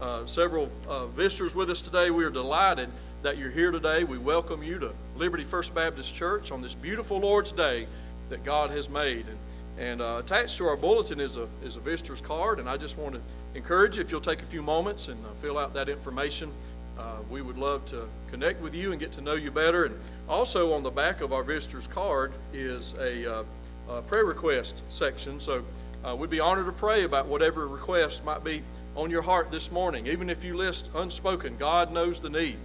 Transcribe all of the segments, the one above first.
uh, several uh, visitors with us today. We are delighted that you're here today. We welcome you to Liberty First Baptist Church on this beautiful Lord's Day that God has made. And, and uh, attached to our bulletin is a, is a visitor's card, and I just want to encourage you if you'll take a few moments and uh, fill out that information. Uh, we would love to connect with you and get to know you better. And also on the back of our visitor's card is a, uh, prayer request section. So we'd be honored to pray about whatever request might be on your heart this morning. Even if you list unspoken, God knows the need.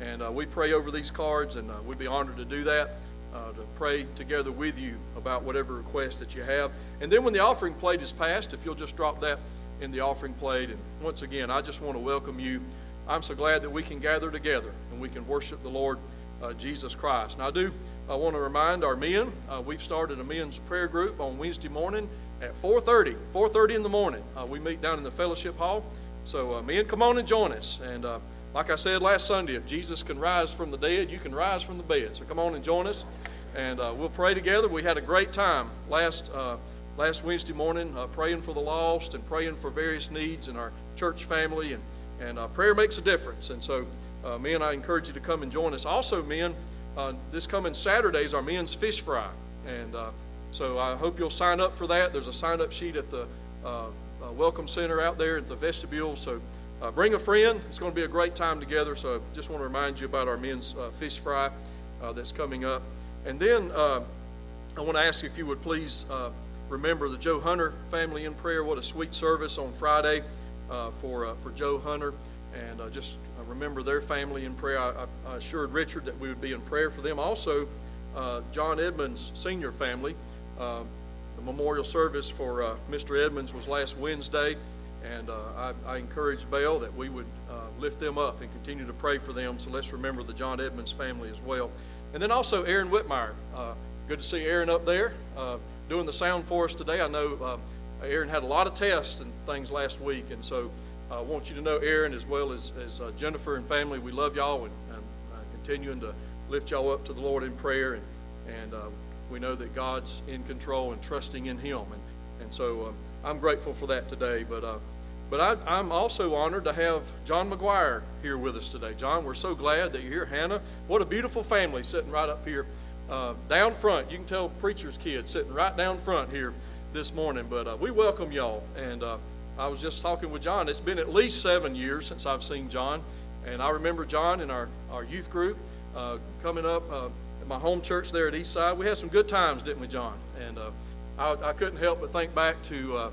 And uh, we pray over these cards, and uh, we'd be honored to do that, uh, to pray together with you about whatever request that you have. And then when the offering plate is passed, if you'll just drop that in the offering plate. And once again, I just want to welcome you. I'm so glad that we can gather together and we can worship the Lord uh, Jesus Christ. Now, I do I want to remind our men, uh, we've started a men's prayer group on Wednesday morning at 4.30, 4.30 in the morning. Uh, we meet down in the fellowship hall. So, uh, men, come on and join us. And uh, like I said last Sunday, if Jesus can rise from the dead, you can rise from the bed. So come on and join us. And uh, we'll pray together. We had a great time last, uh, last Wednesday morning uh, praying for the lost and praying for various needs in our church family. And, and uh, prayer makes a difference. And so, men, I encourage you to come and join us. Also, men, this coming Saturday is our men's fish fry. And so I hope you'll sign up for that. There's a sign up sheet at the uh, uh, Welcome Center out there at the vestibule. So uh, bring a friend. It's going to be a great time together. So I just want to remind you about our men's uh, fish fry uh, that's coming up. And then uh, I want to ask you if you would please remember the Joe Hunter family in prayer. What a sweet service on Friday for, for Joe Hunter. And just remember their family in prayer. I, I, assured Richard that we would be in prayer for them. Also, John Edmonds' senior family. Uh, the memorial service for uh, Mr. Edmonds was last Wednesday, and uh, I, I encouraged Bell that we would lift them up and continue to pray for them. So let's remember the John Edmonds family as well. And then also Aaron Whitmire. good to see Aaron up there doing the sound for us today. I know Aaron had a lot of tests and things last week, and so I want you to know Aaron as well as, as uh, Jennifer and family. We love y'all and, and uh, continuing to lift y'all up to the Lord in prayer. And, and uh, we know that God's in control and trusting in Him. And, and so um, I'm grateful for that today. But, uh, but I, am also honored to have John McGuire here with us today. John, we're so glad that you're here. Hannah, what a beautiful family sitting right up here uh, down front. You can tell preacher's kids sitting right down front here this morning. But uh, we welcome y'all. And uh, I was just talking with John. It's been at least seven years since I've seen John. And I remember John in our, our youth group uh, coming up uh, at my home church there at Eastside. We had some good times, didn't we, John? And uh, I, I, couldn't help but think back to uh,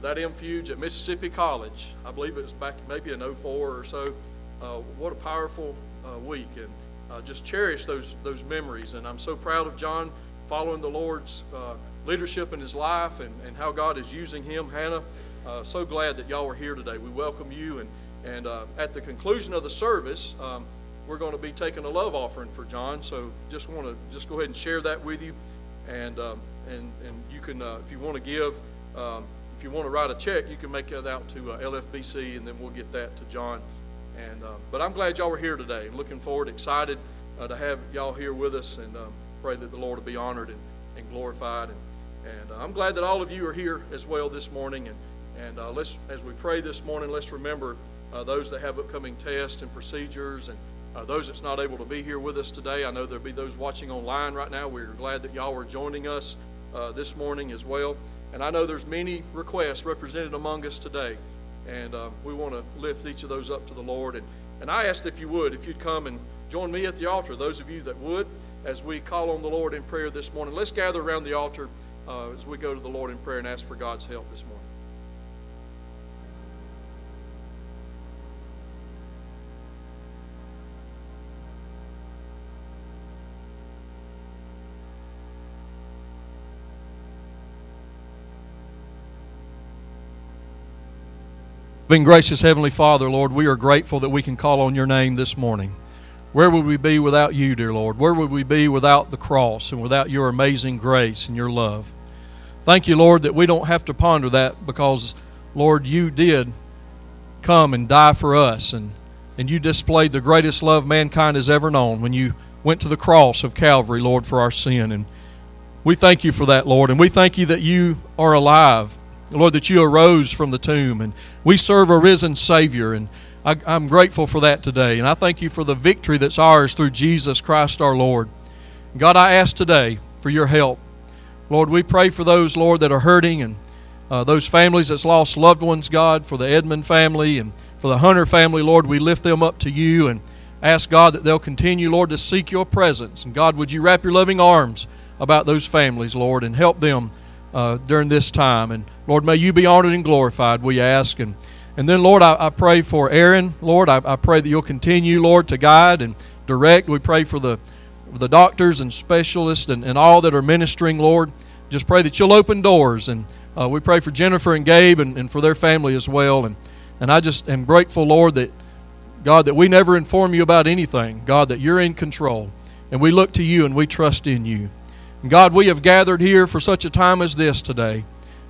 that infuge at Mississippi College. I believe it was back maybe in 04 or so. Uh, what a powerful uh, week, and uh, just cherish those those memories. And I'm so proud of John following the Lord's uh, leadership in his life and, and how God is using him. Hannah, so glad that y'all are here today. We welcome you, and and at the conclusion of the service. Um, we're going to be taking a love offering for John. So just want to just go ahead and share that with you, and um, and and you can uh, if you want to give. Um, if you want to write a check, you can make that out to uh, LFBC, and then we'll get that to John. And uh, but I'm glad y'all were here today. Looking forward, excited uh, to have y'all here with us, and um, pray that the Lord will be honored and, and glorified. And and uh, I'm glad that all of you are here as well this morning. And and uh, let's as we pray this morning, let's remember those that have upcoming tests and procedures and uh, those that's not able to be here with us today, I know there'll be those watching online right now. We're glad that y'all are joining us uh, this morning as well. And I know there's many requests represented among us today. And uh, we want to lift each of those up to the Lord. And, and I asked if you would, if you'd come and join me at the altar, those of you that would, as we call on the Lord in prayer this morning. Let's gather around the altar uh, as we go to the Lord in prayer and ask for God's help this morning. Being gracious Heavenly Father, Lord, we are grateful that we can call on your name this morning. Where would we be without you, dear Lord? Where would we be without the cross and without your amazing grace and your love? Thank you, Lord, that we don't have to ponder that because, Lord, you did come and die for us and, and you displayed the greatest love mankind has ever known when you went to the cross of Calvary, Lord, for our sin. And we thank you for that, Lord. And we thank you that you are alive Lord, that you arose from the tomb and we serve a risen Savior. And I, I'm grateful for that today. And I thank you for the victory that's ours through Jesus Christ our Lord. God, I ask today for your help. Lord, we pray for those, Lord, that are hurting and uh, those families that's lost loved ones, God, for the Edmond family and for the Hunter family, Lord, we lift them up to you and ask, God, that they'll continue, Lord, to seek your presence. And God, would you wrap your loving arms about those families, Lord, and help them uh, during this time. And Lord, may you be honored and glorified, we ask. And, and then, Lord, I, I pray for Aaron. Lord, I, I pray that you'll continue, Lord, to guide and direct. We pray for the, the doctors and specialists and, and all that are ministering, Lord. Just pray that you'll open doors. And uh, we pray for Jennifer and Gabe and, and for their family as well. And, and I just am grateful, Lord, that God, that we never inform you about anything. God, that you're in control. And we look to you and we trust in you. God, we have gathered here for such a time as this today.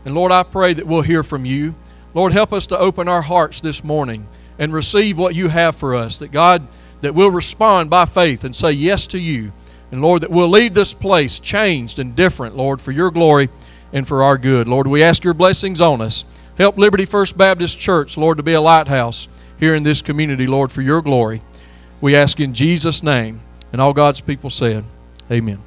And Lord, I pray that we'll hear from you. Lord, help us to open our hearts this morning and receive what you have for us. That God, that we'll respond by faith and say yes to you. And Lord, that we'll leave this place changed and different, Lord, for your glory and for our good. Lord, we ask your blessings on us. Help Liberty First Baptist Church, Lord, to be a lighthouse here in this community, Lord, for your glory. We ask in Jesus' name. And all God's people said, Amen.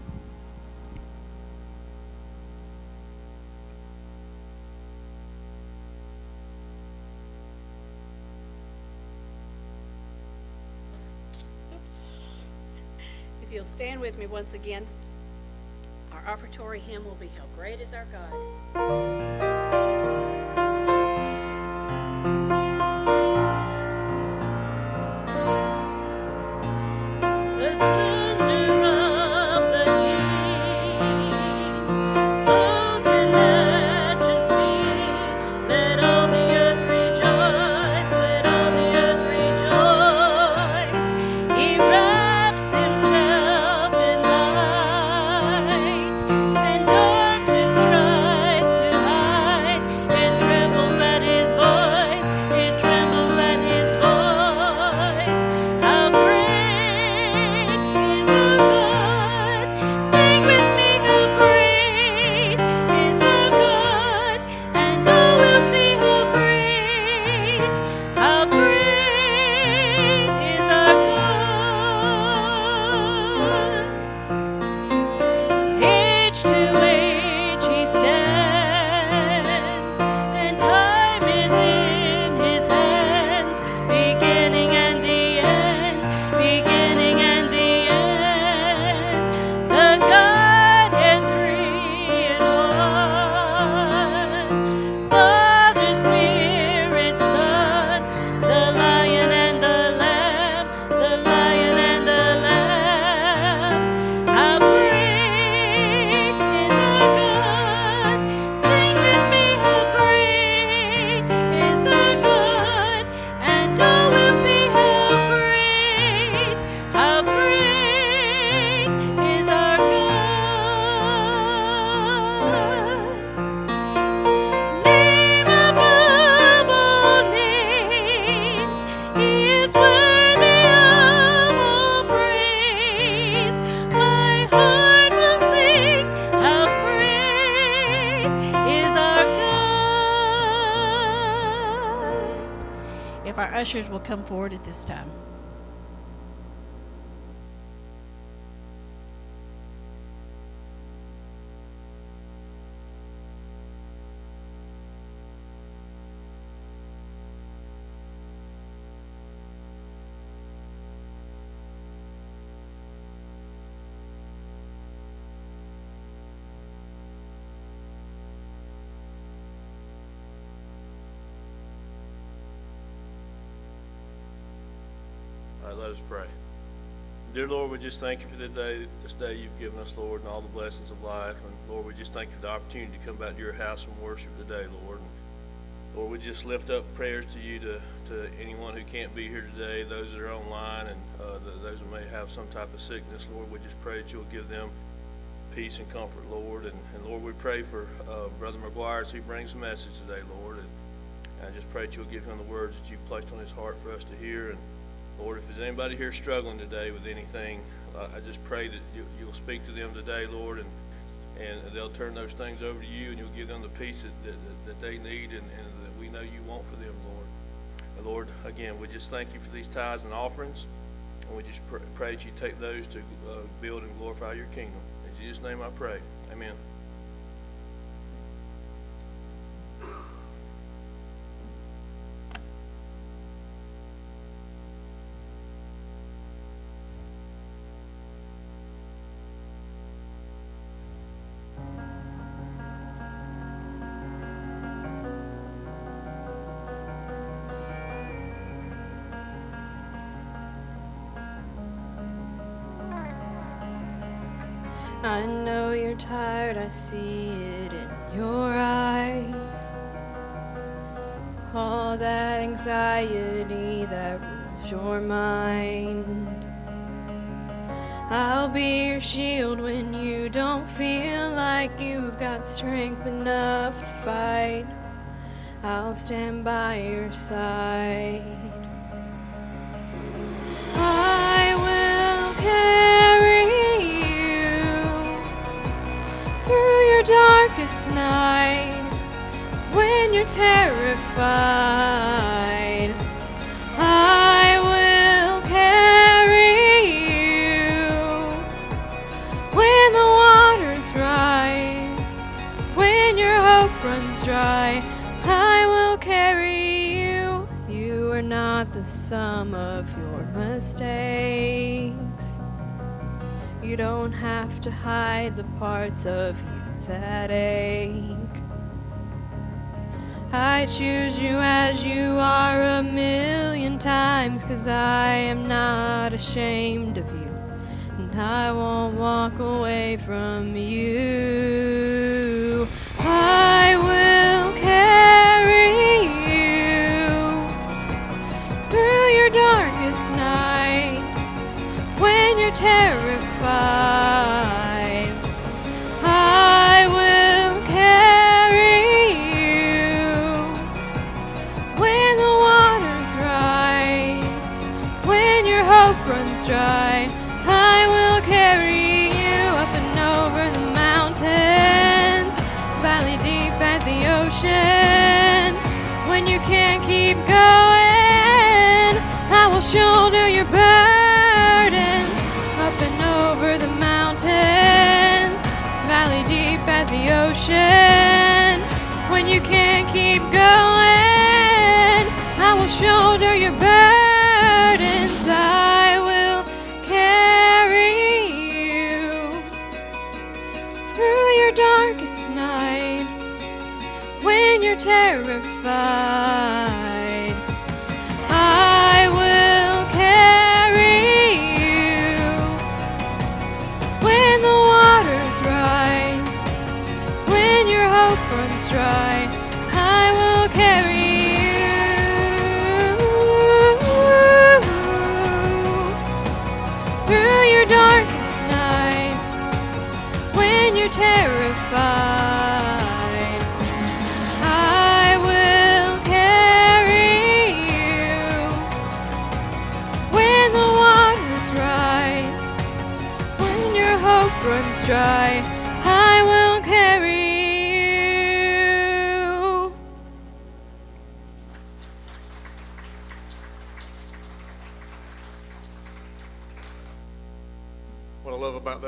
Once again. Our offertory hymn will be How Great is Our God. Come forward at this time. Dear Lord, we just thank you for the day, this day you've given us, Lord, and all the blessings of life. And Lord, we just thank you for the opportunity to come back to your house and worship today, Lord. And Lord, we just lift up prayers to you to, to anyone who can't be here today, those that are online, and uh, the, those who may have some type of sickness. Lord, we just pray that you'll give them peace and comfort, Lord. And, and Lord, we pray for uh, Brother McGuire as he brings a message today, Lord. And, and I just pray that you'll give him the words that you've placed on his heart for us to hear. And Lord, if there's anybody here struggling today with anything, I just pray that you, will speak to them today, Lord, and, and they'll turn those things over to you, and you'll give them the peace that, that, that they need and, and that we know you want for them, Lord. And Lord, again, we just thank you for these tithes and offerings. And we just pr- pray that you take those to uh, build and glorify your kingdom. In Jesus' name I pray. Amen. I know you're tired, I see it in your eyes. All that anxiety that rules your mind. I'll be your shield when you don't feel like you've got strength enough to fight. I'll stand by your side. Darkest night when you're terrified. I will carry you when the waters rise, when your hope runs dry. I will carry you. You are not the sum of your mistakes. You don't have to hide the parts of you that ache. I choose you as you are a million times, cause I am not ashamed of you, and I won't walk away from you. I will carry you through your darkest night when you're terrified. The ocean. When you can't keep going, I will shoulder your burdens. I will carry you through your darkest night when you're terrified. Runs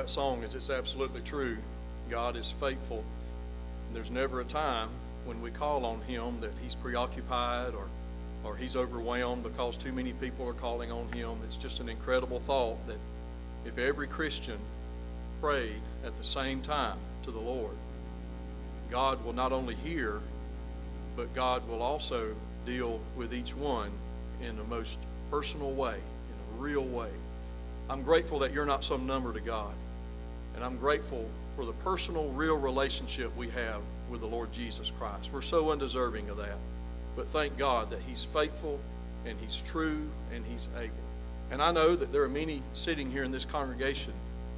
that song is it's absolutely true. God is faithful. There's never a time when we call on Him that He's preoccupied or, or He's overwhelmed because too many people are calling on Him. It's just an incredible thought that if every Christian prayed at the same time to the Lord, God will not only hear, but God will also deal with each one in the most personal way, in a real way. I'm grateful that you're not some number to God. And I'm grateful for the personal, real relationship we have with the Lord Jesus Christ. We're so undeserving of that. But thank God that He's faithful and He's true and He's able. And I know that there are many sitting here in this congregation,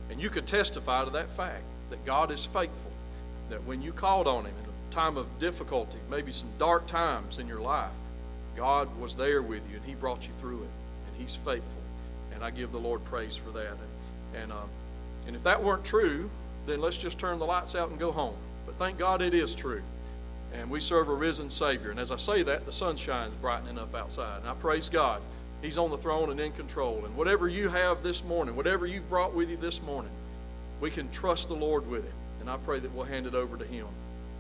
and you could testify to that fact that God is faithful. That when you called on Him in a time of difficulty, maybe some dark times in your life, God was there with you and He brought you through it. And He's faithful. And I give the Lord praise for that. And, and, uh, and if that weren't true, then let's just turn the lights out and go home. But thank God it is true. And we serve a risen Savior. And as I say that, the sun shines brightening up outside. And I praise God. He's on the throne and in control. And whatever you have this morning, whatever you've brought with you this morning, we can trust the Lord with it. And I pray that we'll hand it over to Him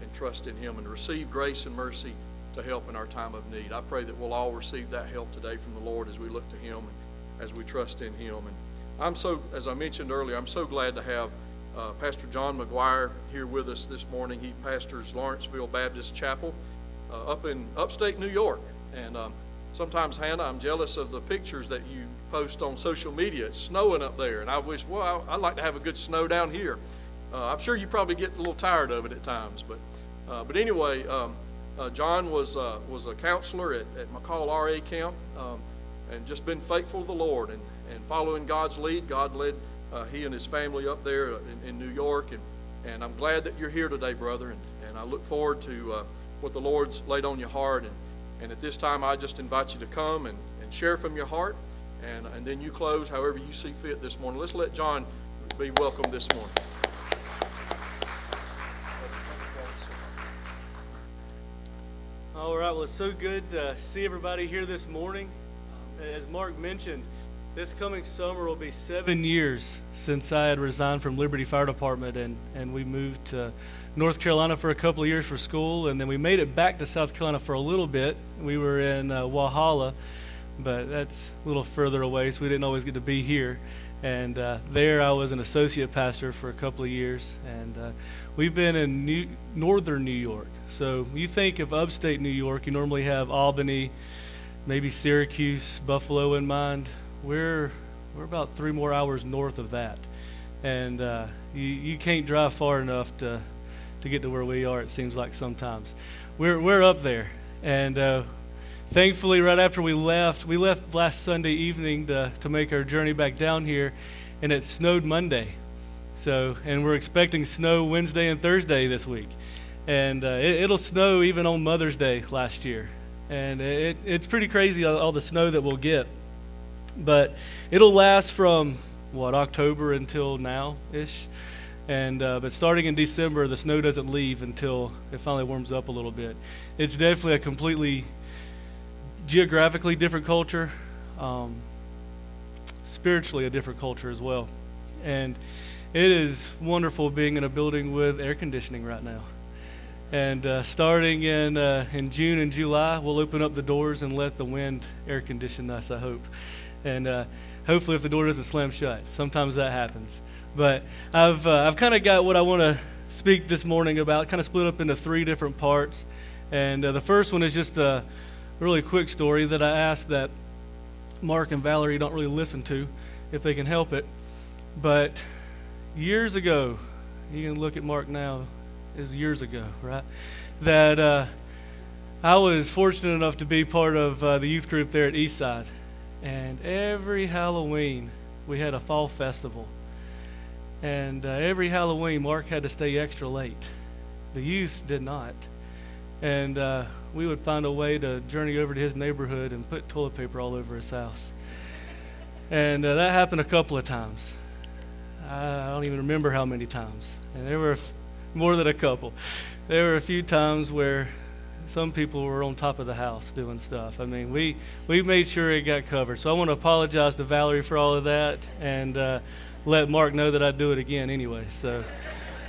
and trust in Him and receive grace and mercy to help in our time of need. I pray that we'll all receive that help today from the Lord as we look to Him and as we trust in Him. And I'm so, as I mentioned earlier, I'm so glad to have uh, Pastor John McGuire here with us this morning. He pastors Lawrenceville Baptist Chapel uh, up in upstate New York. And um, sometimes, Hannah, I'm jealous of the pictures that you post on social media. It's snowing up there, and I wish, well, I'd like to have a good snow down here. Uh, I'm sure you probably get a little tired of it at times, but uh, but anyway, um, uh, John was uh, was a counselor at, at McCall RA camp, um, and just been faithful to the Lord and, and following God's lead. God led uh, he and his family up there in, in, New York. And, and I'm glad that you're here today, brother. And, and I look forward to uh, what the Lord's laid on your heart. And, and at this time, I just invite you to come and, and share from your heart. And, and then you close however you see fit this morning. Let's let John be welcome this morning. All right, well, it's so good to see everybody here this morning. As Mark mentioned, this coming summer will be seven years since I had resigned from Liberty Fire Department and, and we moved to North Carolina for a couple of years for school, and then we made it back to South Carolina for a little bit. We were in uh, Walhalla, but that's a little further away, so we didn't always get to be here. And uh, there I was an associate pastor for a couple of years, and uh, we've been in New- northern New York. So you think of upstate New York, you normally have Albany, maybe Syracuse, Buffalo in mind we're we're about three more hours north of that, and uh, you you can't drive far enough to to get to where we are. It seems like sometimes. We're we're up there, and uh, thankfully, right after we left, we left last Sunday evening to to make our journey back down here, and it snowed Monday, so and we're expecting snow Wednesday and Thursday this week, and uh, it, will snow even on Mother's Day last year, and it, it's pretty crazy all, all the snow that we'll get. But it'll last from what October until now ish. And uh, but starting in December, the snow doesn't leave until it finally warms up a little bit. It's definitely a completely geographically different culture, um, spiritually a different culture as well. And it is wonderful being in a building with air conditioning right now. And uh, starting in uh, in June and July, we'll open up the doors and let the wind air condition us. I hope and uh, hopefully, if the door doesn't slam shut, sometimes that happens. But I've uh, I've kind of got what I want to speak this morning about, kind of split up into three different parts. And uh, the first one is just a really quick story that I asked that Mark and Valerie don't really listen to, if they can help it. But years ago, you can look at Mark now, is years ago, right? That uh, I was fortunate enough to be part of uh, the youth group there at Eastside. And every Halloween, we had a fall festival. And uh, every Halloween, Mark had to stay extra late. The youth did not. And uh, we would find a way to journey over to his neighborhood and put toilet paper all over his house. And uh, that happened a couple of times. I don't even remember how many times. And there were more than a couple. There were a few times where some people were on top of the house doing stuff. I mean, we we made sure it got covered. So I want to apologize to Valerie for all of that, and uh, let Mark know that I'd do it again anyway. So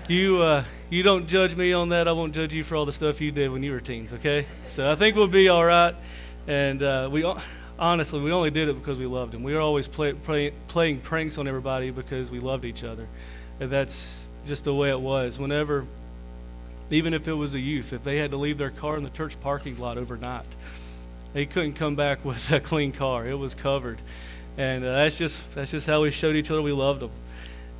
you uh, you don't judge me on that. I won't judge you for all the stuff you did when you were teens. Okay? So I think we'll be all right. And uh, we honestly we only did it because we loved him. We were always play, play, playing pranks on everybody because we loved each other. And that's just the way it was. Whenever even if it was a youth, if they had to leave their car in the church parking lot overnight, they couldn't come back with a clean car. It was covered, and uh, that's just that's just how we showed each other we loved them.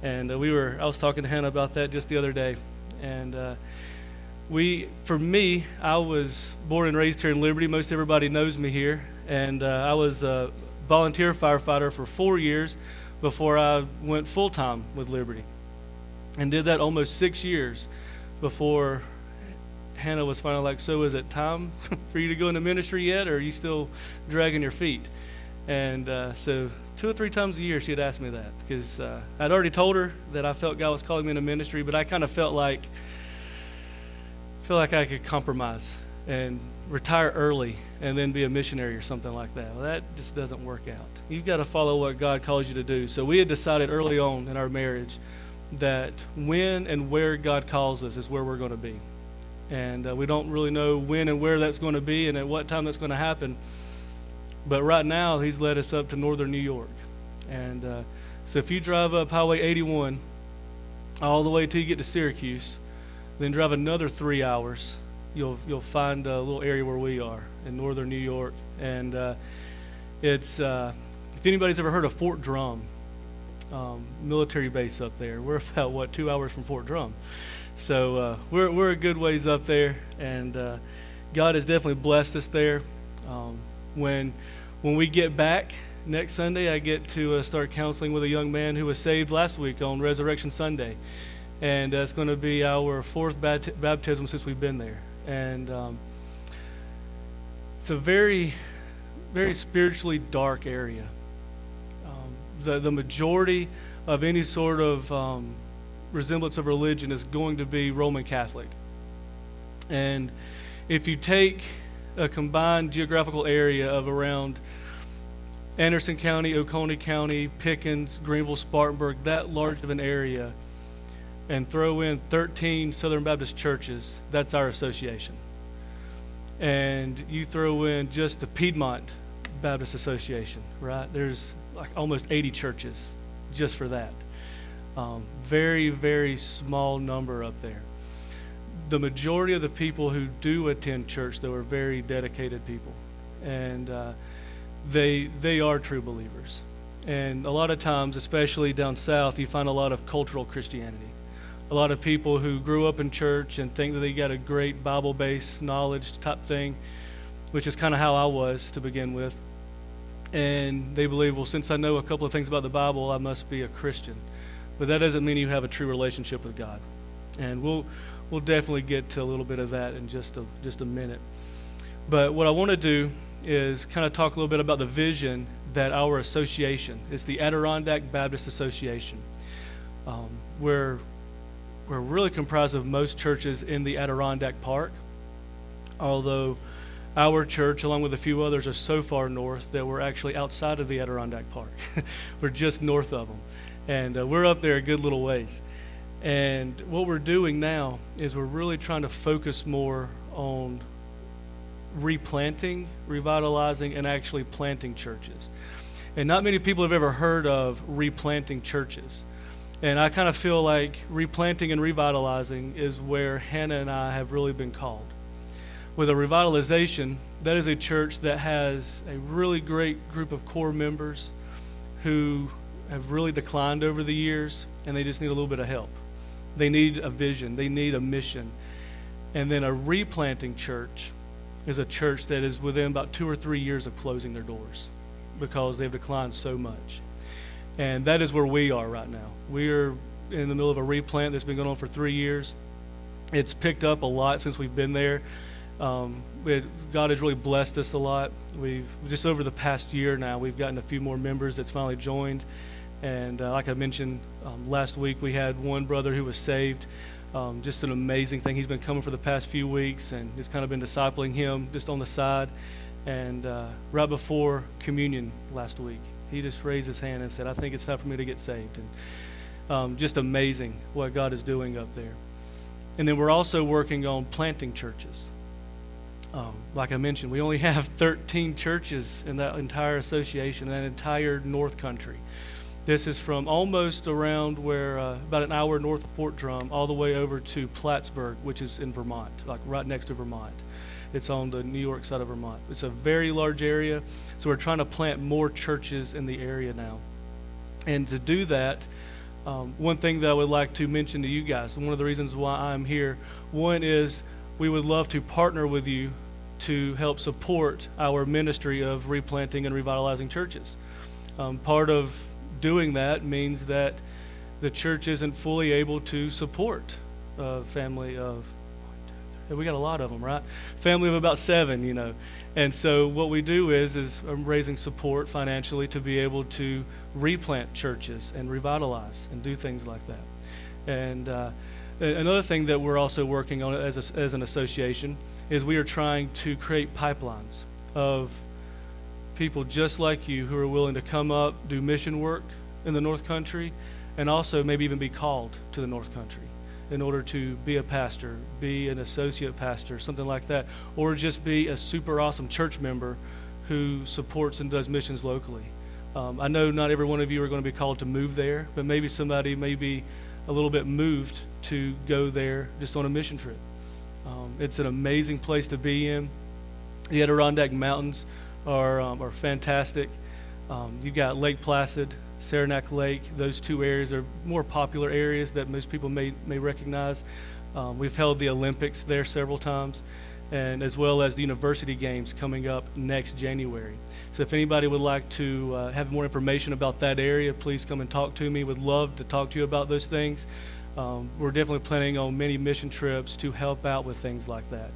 And uh, we were I was talking to Hannah about that just the other day, and uh, we for me I was born and raised here in Liberty. Most everybody knows me here, and uh, I was a volunteer firefighter for four years before I went full time with Liberty, and did that almost six years before Hannah was finally like, So is it time for you to go into ministry yet, or are you still dragging your feet? And uh, so, two or three times a year, she'd ask me that because uh, I'd already told her that I felt God was calling me into ministry, but I kind of felt like feel like I could compromise and retire early and then be a missionary or something like that. Well, that just doesn't work out. You've got to follow what God calls you to do. So we had decided early on in our marriage that when and where God calls us is where we're going to be. And uh, we don't really know when and where that's going to be and at what time that's going to happen. But right now, He's led us up to northern New York. And uh, so if you drive up Highway 81 all the way till you get to Syracuse, then drive another three hours, you'll you'll find a little area where we are in northern New York, and uh, it's uh, if anybody's ever heard of Fort Drum, um, military base up there. We're about what two hours from Fort Drum, so uh, we're we're a good ways up there, and uh, God has definitely blessed us there. Um, when when we get back next Sunday, I get to uh, start counseling with a young man who was saved last week on Resurrection Sunday, and uh, it's going to be our fourth bat- baptism since we've been there, and um, it's a very very spiritually dark area. The the majority of any sort of um, resemblance of religion is going to be Roman Catholic, and if you take a combined geographical area of around Anderson County, Oconee County, Pickens, Greenville, Spartanburg, that large of an area, and throw in 13 Southern Baptist churches, that's our association. And you throw in just the Piedmont Baptist Association, right? There's like almost 80 churches just for that. Um, very, very small number up there. The majority of the people who do attend church, though, are very dedicated people. And uh, they, they are true believers. And a lot of times, especially down south, you find a lot of cultural Christianity. A lot of people who grew up in church and think that they got a great Bible based knowledge type thing, which is kind of how I was to begin with and they believe, well, since I know a couple of things about the Bible, I must be a Christian. But that doesn't mean you have a true relationship with God. And we'll we'll definitely get to a little bit of that in just a just a minute. But what I want to do is kind of talk a little bit about the vision that our association is the Adirondack Baptist Association. Um, we're we're really comprised of most churches in the Adirondack Park, although our church, along with a few others, are so far north that we're actually outside of the Adirondack Park. we're just north of them. And uh, we're up there a good little ways. And what we're doing now is we're really trying to focus more on replanting, revitalizing, and actually planting churches. And not many people have ever heard of replanting churches. And I kind of feel like replanting and revitalizing is where Hannah and I have really been called with a revitalization, that is a church that has a really great group of core members who have really declined over the years and they just need a little bit of help. They need a vision, they need a mission. And then a replanting church is a church that is within about two or three years of closing their doors because they've declined so much. And that is where we are right now. We are in the middle of a replant that's been going on for three years. It's picked up a lot since we've been there. Um, had, God has really blessed us a lot. We've just over the past year now, we've gotten a few more members that's finally joined. And uh, like I mentioned um, last week, we had one brother who was saved. Um, just an amazing thing. He's been coming for the past few weeks and just kind of been discipling him just on the side. And uh, right before communion last week, he just raised his hand and said, I think it's time for me to get saved. And um, just amazing what God is doing up there. And then we're also working on planting churches. Um, like I mentioned, we only have 13 churches in that entire association, that entire North Country. This is from almost around where, uh, about an hour north of Fort Drum, all the way over to Plattsburgh, which is in Vermont, like right next to Vermont. It's on the New York side of Vermont. It's a very large area, so we're trying to plant more churches in the area now. And to do that, um, one thing that I would like to mention to you guys, one of the reasons why I'm here, one is we would love to partner with you to help support our ministry of replanting and revitalizing churches. Um, part of doing that means that the church isn't fully able to support a family of we got a lot of them right? Family of about seven you know. And so what we do is is I'm raising support financially to be able to replant churches and revitalize and do things like that. And uh, Another thing that we're also working on as, a, as an association is we are trying to create pipelines of people just like you who are willing to come up, do mission work in the North Country, and also maybe even be called to the North Country in order to be a pastor, be an associate pastor, something like that, or just be a super awesome church member who supports and does missions locally. Um, I know not every one of you are going to be called to move there, but maybe somebody may be a little bit moved to go there just on a mission trip. Um, it's an amazing place to be in. The Adirondack Mountains are, um, are fantastic. Um, you've got Lake Placid, Saranac Lake. Those two areas are more popular areas that most people may, may recognize. Um, we've held the Olympics there several times, and as well as the university games coming up next January. So if anybody would like to uh, have more information about that area, please come and talk to me. Would love to talk to you about those things. Um, we're definitely planning on many mission trips to help out with things like that.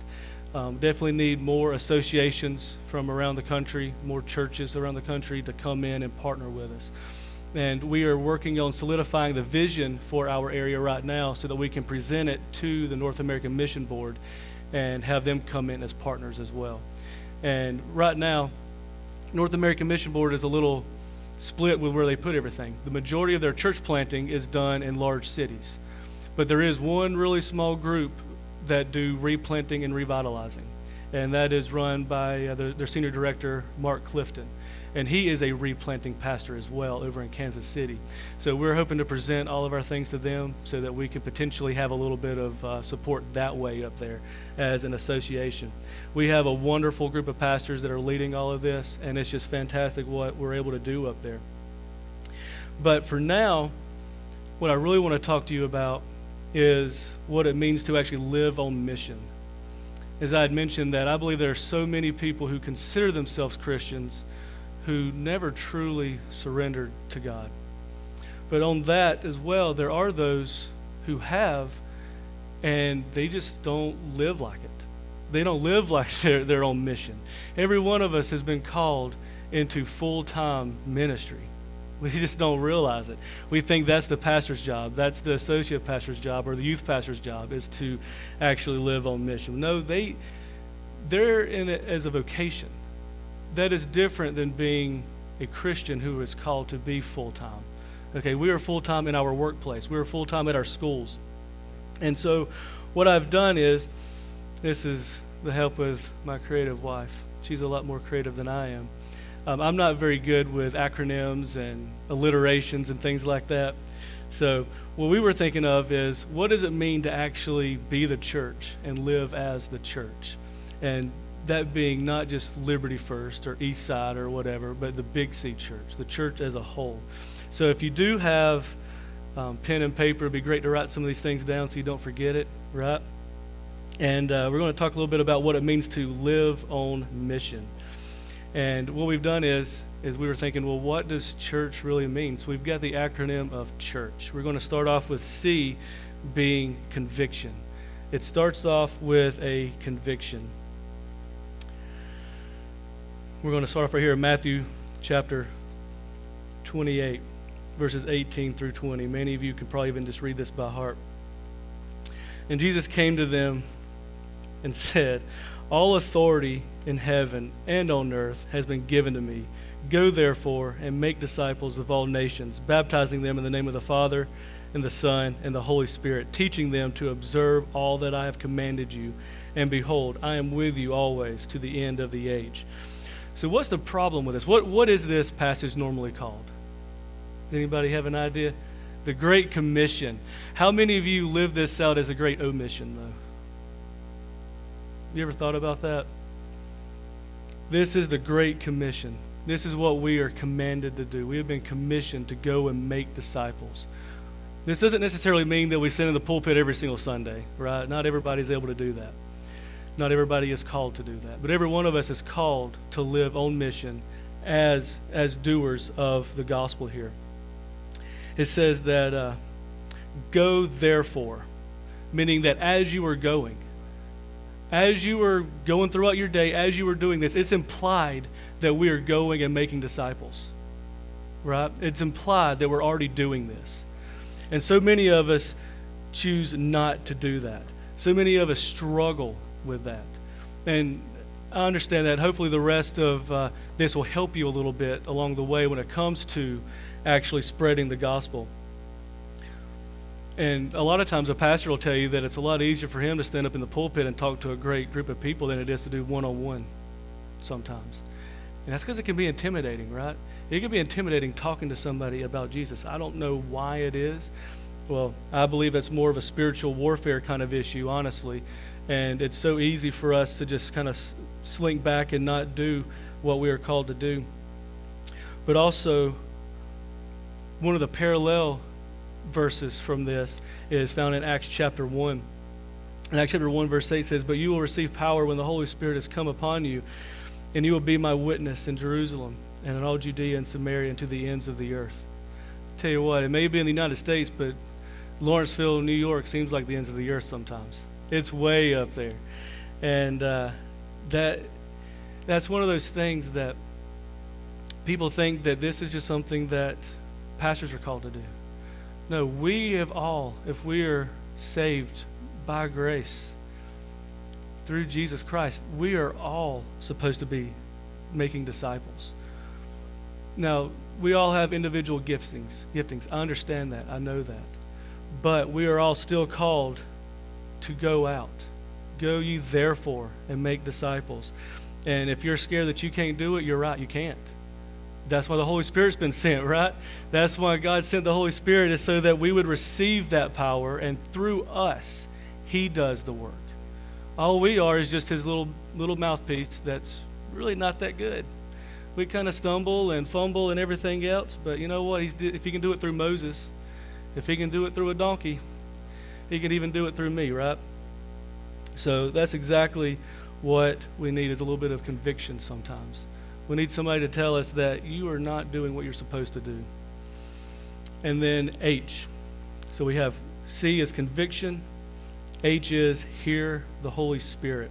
Um, definitely need more associations from around the country, more churches around the country to come in and partner with us. And we are working on solidifying the vision for our area right now so that we can present it to the North American Mission Board and have them come in as partners as well. And right now, North American Mission Board is a little split with where they put everything. The majority of their church planting is done in large cities. But there is one really small group that do replanting and revitalizing. And that is run by uh, the, their senior director, Mark Clifton. And he is a replanting pastor as well over in Kansas City. So we're hoping to present all of our things to them so that we can potentially have a little bit of uh, support that way up there as an association. We have a wonderful group of pastors that are leading all of this, and it's just fantastic what we're able to do up there. But for now, what I really want to talk to you about is what it means to actually live on mission. As I had mentioned, that I believe there are so many people who consider themselves Christians who never truly surrendered to God. But on that as well, there are those who have, and they just don't live like it. They don't live like they're, they're on mission. Every one of us has been called into full time ministry. We just don't realize it. We think that's the pastor's job, that's the associate pastor's job, or the youth pastor's job is to actually live on mission. No, they they're in it as a vocation. That is different than being a Christian who is called to be full time. Okay, we are full time in our workplace. We are full time at our schools. And so what I've done is this is the help of my creative wife. She's a lot more creative than I am. Um, I'm not very good with acronyms and alliterations and things like that. So, what we were thinking of is what does it mean to actually be the church and live as the church? And that being not just Liberty First or East Side or whatever, but the Big C Church, the church as a whole. So, if you do have um, pen and paper, it'd be great to write some of these things down so you don't forget it, right? And uh, we're going to talk a little bit about what it means to live on mission. And what we've done is, is we were thinking, well, what does church really mean? So we've got the acronym of church. We're going to start off with C being conviction. It starts off with a conviction. We're going to start off right here in Matthew chapter 28, verses 18 through 20. Many of you can probably even just read this by heart. And Jesus came to them and said, All authority in heaven and on earth has been given to me. Go therefore and make disciples of all nations, baptizing them in the name of the Father and the Son and the Holy Spirit, teaching them to observe all that I have commanded you. And behold, I am with you always to the end of the age. So, what's the problem with this? What, what is this passage normally called? Does anybody have an idea? The Great Commission. How many of you live this out as a great omission, though? Have You ever thought about that? This is the Great Commission. This is what we are commanded to do. We have been commissioned to go and make disciples. This doesn't necessarily mean that we sit in the pulpit every single Sunday, right? Not everybody's able to do that. Not everybody is called to do that. But every one of us is called to live on mission as, as doers of the gospel here. It says that, uh, go therefore, meaning that as you are going, as you are going throughout your day, as you are doing this, it's implied that we are going and making disciples. Right? It's implied that we're already doing this. And so many of us choose not to do that. So many of us struggle with that. And I understand that. Hopefully, the rest of uh, this will help you a little bit along the way when it comes to actually spreading the gospel. And a lot of times, a pastor will tell you that it's a lot easier for him to stand up in the pulpit and talk to a great group of people than it is to do one on one sometimes. And that's because it can be intimidating, right? It can be intimidating talking to somebody about Jesus. I don't know why it is. Well, I believe it's more of a spiritual warfare kind of issue, honestly. And it's so easy for us to just kind of slink back and not do what we are called to do. But also, one of the parallel verses from this is found in Acts chapter 1. In Acts chapter 1, verse 8 says, But you will receive power when the Holy Spirit has come upon you, and you will be my witness in Jerusalem and in all Judea and Samaria and to the ends of the earth. Tell you what, it may be in the United States, but Lawrenceville, New York seems like the ends of the earth sometimes. It's way up there. And uh, that that's one of those things that people think that this is just something that pastors are called to do. No, we have all, if we are saved by grace through Jesus Christ, we are all supposed to be making disciples. Now, we all have individual giftings. Giftings. I understand that. I know that. But we are all still called to go out. Go ye therefore and make disciples. And if you're scared that you can't do it, you're right, you can't. That's why the Holy Spirit's been sent, right? That's why God sent the Holy Spirit is so that we would receive that power and through us he does the work. All we are is just his little little mouthpiece that's really not that good. We kind of stumble and fumble and everything else, but you know what? He's, if he can do it through Moses, if he can do it through a donkey, he can even do it through me, right? So that's exactly what we need is a little bit of conviction sometimes. We need somebody to tell us that you are not doing what you're supposed to do. And then H. So we have C is conviction. H is hear the Holy Spirit.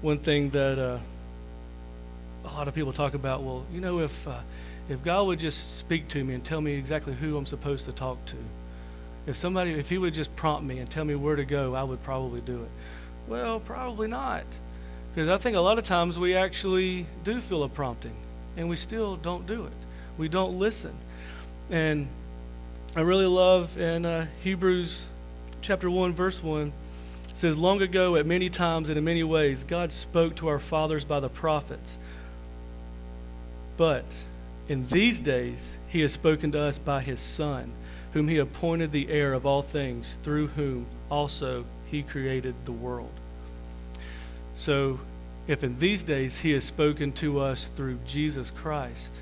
One thing that uh, a lot of people talk about, well, you know, if uh, if God would just speak to me and tell me exactly who I'm supposed to talk to, if somebody, if He would just prompt me and tell me where to go, I would probably do it. Well, probably not. Because I think a lot of times we actually do feel a prompting and we still don't do it. We don't listen. And I really love in uh, Hebrews chapter 1, verse 1, it says, Long ago, at many times and in many ways, God spoke to our fathers by the prophets. But in these days, he has spoken to us by his Son, whom he appointed the heir of all things, through whom also he created the world. So, if in these days he has spoken to us through Jesus Christ,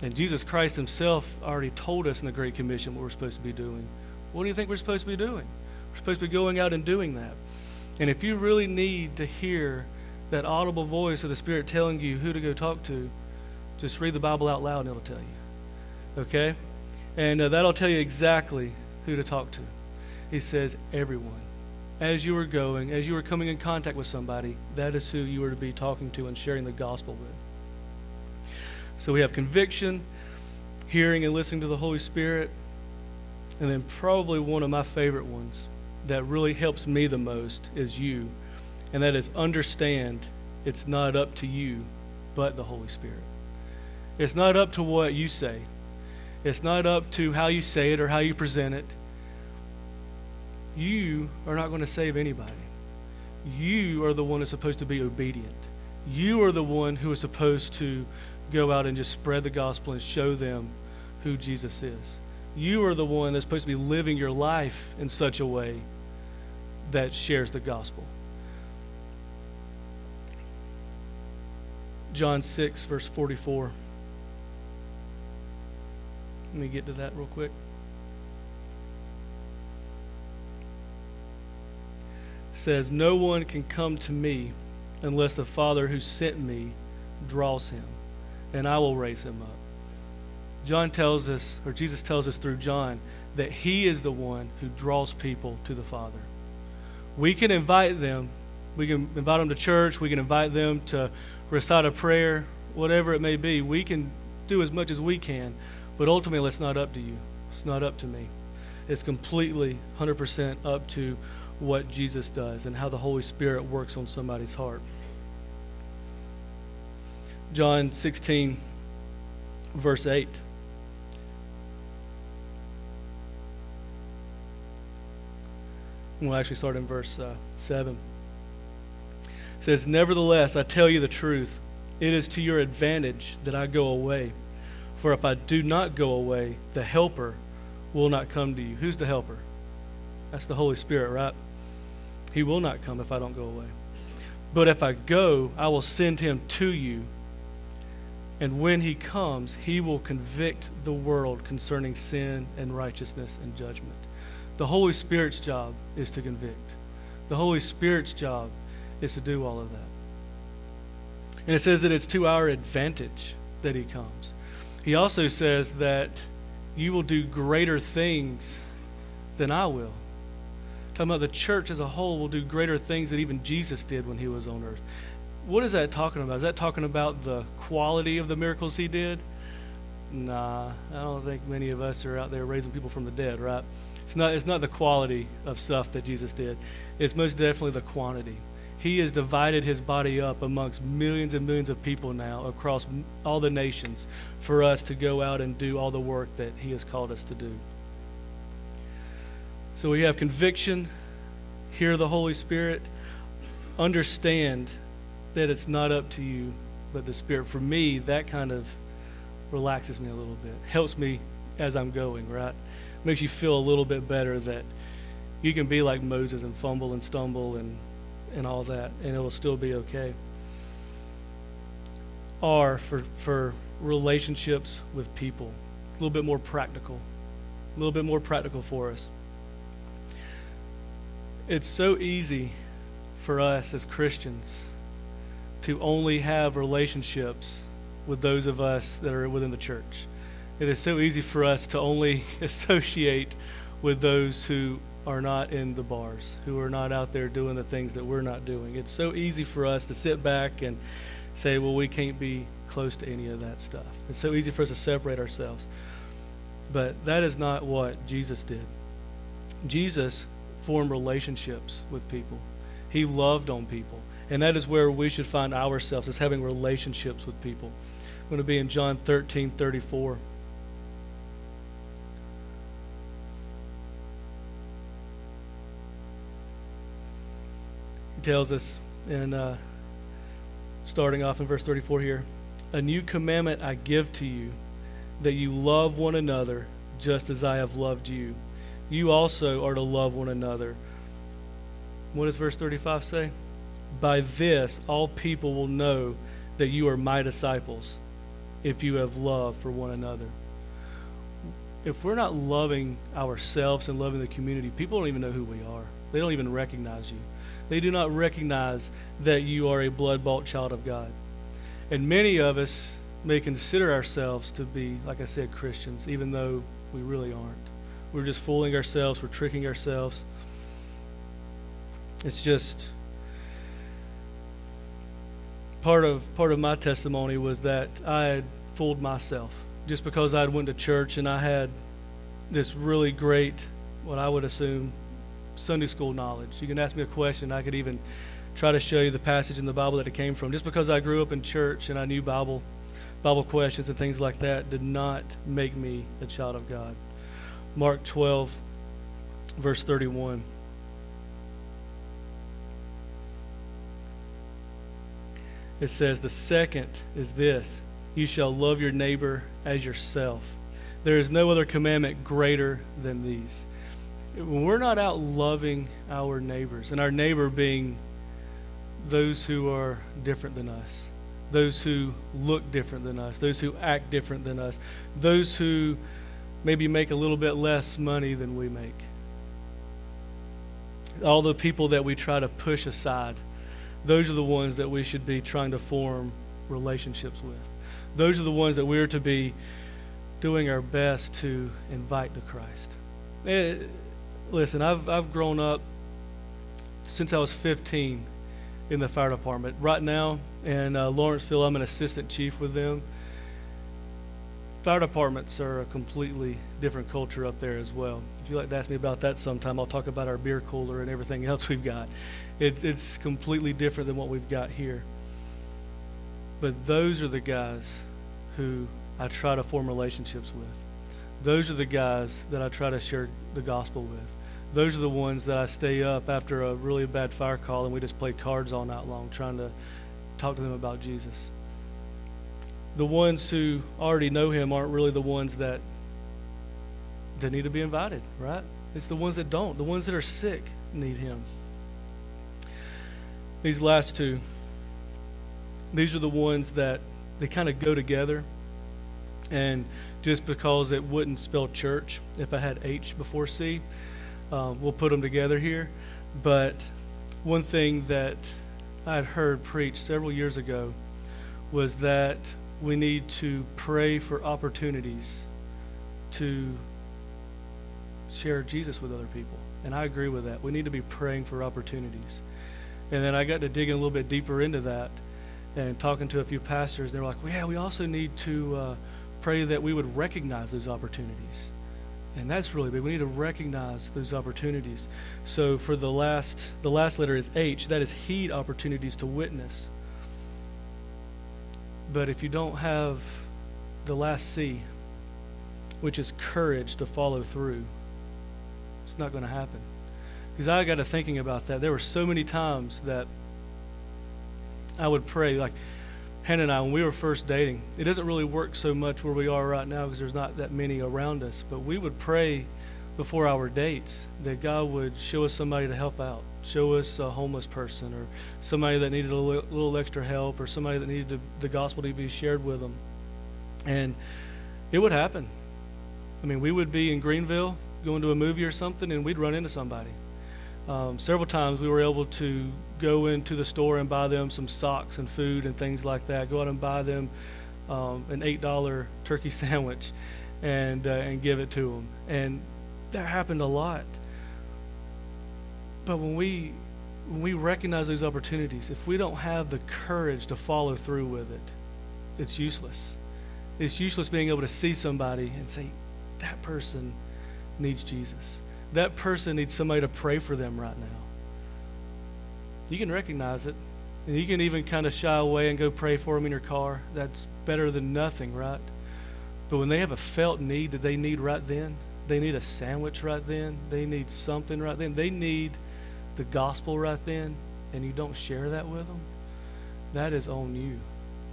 and Jesus Christ himself already told us in the Great Commission what we're supposed to be doing, what do you think we're supposed to be doing? We're supposed to be going out and doing that. And if you really need to hear that audible voice of the Spirit telling you who to go talk to, just read the Bible out loud and it'll tell you. Okay? And uh, that'll tell you exactly who to talk to. He says, everyone. As you are going, as you are coming in contact with somebody, that is who you are to be talking to and sharing the gospel with. So we have conviction, hearing and listening to the Holy Spirit, and then probably one of my favorite ones that really helps me the most is you, and that is understand it's not up to you, but the Holy Spirit. It's not up to what you say. It's not up to how you say it or how you present it. You are not going to save anybody. You are the one that's supposed to be obedient. You are the one who is supposed to go out and just spread the gospel and show them who Jesus is. You are the one that's supposed to be living your life in such a way that shares the gospel. John 6, verse 44. Let me get to that real quick. Says, No one can come to me unless the Father who sent me draws him, and I will raise him up. John tells us, or Jesus tells us through John, that he is the one who draws people to the Father. We can invite them. We can invite them to church. We can invite them to recite a prayer, whatever it may be. We can do as much as we can. But ultimately, it's not up to you. It's not up to me. It's completely 100% up to what Jesus does and how the Holy Spirit works on somebody's heart. John 16, verse 8. We'll actually start in verse uh, 7. It says, Nevertheless, I tell you the truth. It is to your advantage that I go away. For if I do not go away, the Helper will not come to you. Who's the Helper? That's the Holy Spirit, right? He will not come if I don't go away. But if I go, I will send him to you. And when he comes, he will convict the world concerning sin and righteousness and judgment. The Holy Spirit's job is to convict. The Holy Spirit's job is to do all of that. And it says that it's to our advantage that he comes. He also says that you will do greater things than I will. Talking about the church as a whole will do greater things than even Jesus did when he was on earth. What is that talking about? Is that talking about the quality of the miracles he did? Nah, I don't think many of us are out there raising people from the dead, right? It's not, it's not the quality of stuff that Jesus did, it's most definitely the quantity. He has divided his body up amongst millions and millions of people now across all the nations for us to go out and do all the work that he has called us to do. So we have conviction, hear the Holy Spirit, understand that it's not up to you, but the Spirit. For me, that kind of relaxes me a little bit, helps me as I'm going, right? makes you feel a little bit better that you can be like Moses and fumble and stumble and, and all that, and it'll still be okay. R for, for relationships with people, a little bit more practical, a little bit more practical for us. It's so easy for us as Christians to only have relationships with those of us that are within the church. It is so easy for us to only associate with those who are not in the bars, who are not out there doing the things that we're not doing. It's so easy for us to sit back and say, well, we can't be close to any of that stuff. It's so easy for us to separate ourselves. But that is not what Jesus did. Jesus formed relationships with people, he loved on people. And that is where we should find ourselves, as having relationships with people. I'm going to be in John 13 34. He tells us in uh, starting off in verse 34 here a new commandment I give to you that you love one another just as I have loved you. You also are to love one another. What does verse 35 say? By this, all people will know that you are my disciples if you have love for one another. If we're not loving ourselves and loving the community, people don't even know who we are. They don't even recognize you. They do not recognize that you are a blood bought child of God. And many of us may consider ourselves to be, like I said, Christians, even though we really aren't. We're just fooling ourselves, we're tricking ourselves. It's just part of part of my testimony was that I had fooled myself just because I went to church and I had this really great, what I would assume, Sunday school knowledge. You can ask me a question. I could even try to show you the passage in the Bible that it came from. Just because I grew up in church and I knew Bible, Bible questions and things like that did not make me a child of God. Mark 12, verse 31. It says, The second is this you shall love your neighbor as yourself. There is no other commandment greater than these when we're not out loving our neighbors, and our neighbor being those who are different than us, those who look different than us, those who act different than us, those who maybe make a little bit less money than we make. All the people that we try to push aside, those are the ones that we should be trying to form relationships with. Those are the ones that we're to be doing our best to invite to Christ. It, eh, listen, I've, I've grown up since I was 15 in the fire department. Right now in uh, Lawrenceville, I'm an assistant chief with them. Fire departments are a completely different culture up there as well. If you'd like to ask me about that sometime, I'll talk about our beer cooler and everything else we've got. It, it's completely different than what we've got here. But those are the guys who I try to form relationships with. Those are the guys that I try to share the gospel with. Those are the ones that I stay up after a really bad fire call and we just play cards all night long trying to talk to them about Jesus. The ones who already know him aren't really the ones that that need to be invited, right? It's the ones that don't. The ones that are sick need him. These last two, these are the ones that they kind of go together. And just because it wouldn't spell church if I had H before C, um, we'll put them together here. But one thing that I had heard preached several years ago was that we need to pray for opportunities to share Jesus with other people. And I agree with that. We need to be praying for opportunities. And then I got to digging a little bit deeper into that and talking to a few pastors. They were like, well, yeah, we also need to uh, pray that we would recognize those opportunities. And that's really big. We need to recognize those opportunities. So for the last the last letter is H. That is heed opportunities to witness. But if you don't have the last C, which is courage to follow through, it's not going to happen. Because I got to thinking about that. There were so many times that I would pray, like Hannah and I, when we were first dating, it doesn't really work so much where we are right now because there's not that many around us. But we would pray before our dates that God would show us somebody to help out, show us a homeless person or somebody that needed a little, extra help or somebody that needed to, the gospel to be shared with them. And it would happen. I mean, we would be in Greenville going to a movie or something, and we'd run into somebody. Um, several times we were able to go into the store and buy them some socks and food and things like that. Go out and buy them um, an eight dollar turkey sandwich, and uh, and give it to them. And that happened a lot. But when we when we recognize those opportunities, if we don't have the courage to follow through with it, it's useless. It's useless being able to see somebody and say, that person needs Jesus. That person needs somebody to pray for them right now. You can recognize it. And you can even kind of shy away and go pray for them in your car. That's better than nothing, right? But when they have a felt need that they need right then, they need a sandwich right then, they need something right then, they need the gospel right then, and you don't share that with them, that is on you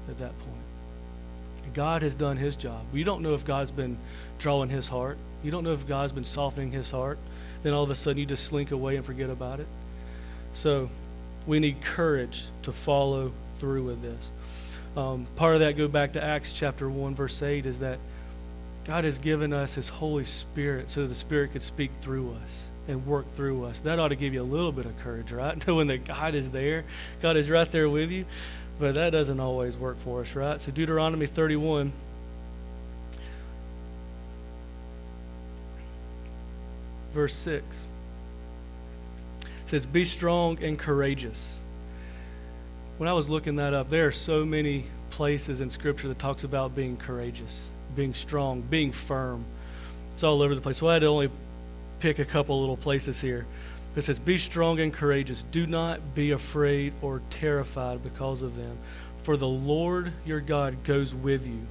at that point. God has done his job. You don't know if God's been drawing his heart. You don't know if God's been softening his heart. Then all of a sudden you just slink away and forget about it. So we need courage to follow through with this. Um, part of that go back to Acts chapter 1, verse 8, is that God has given us his Holy Spirit so the Spirit could speak through us and work through us. That ought to give you a little bit of courage, right? Knowing that God is there, God is right there with you. But that doesn't always work for us, right? So Deuteronomy 31. Verse 6 says, Be strong and courageous. When I was looking that up, there are so many places in Scripture that talks about being courageous, being strong, being firm. It's all over the place. So I had to only pick a couple little places here. It says, Be strong and courageous. Do not be afraid or terrified because of them. For the Lord your God goes with you.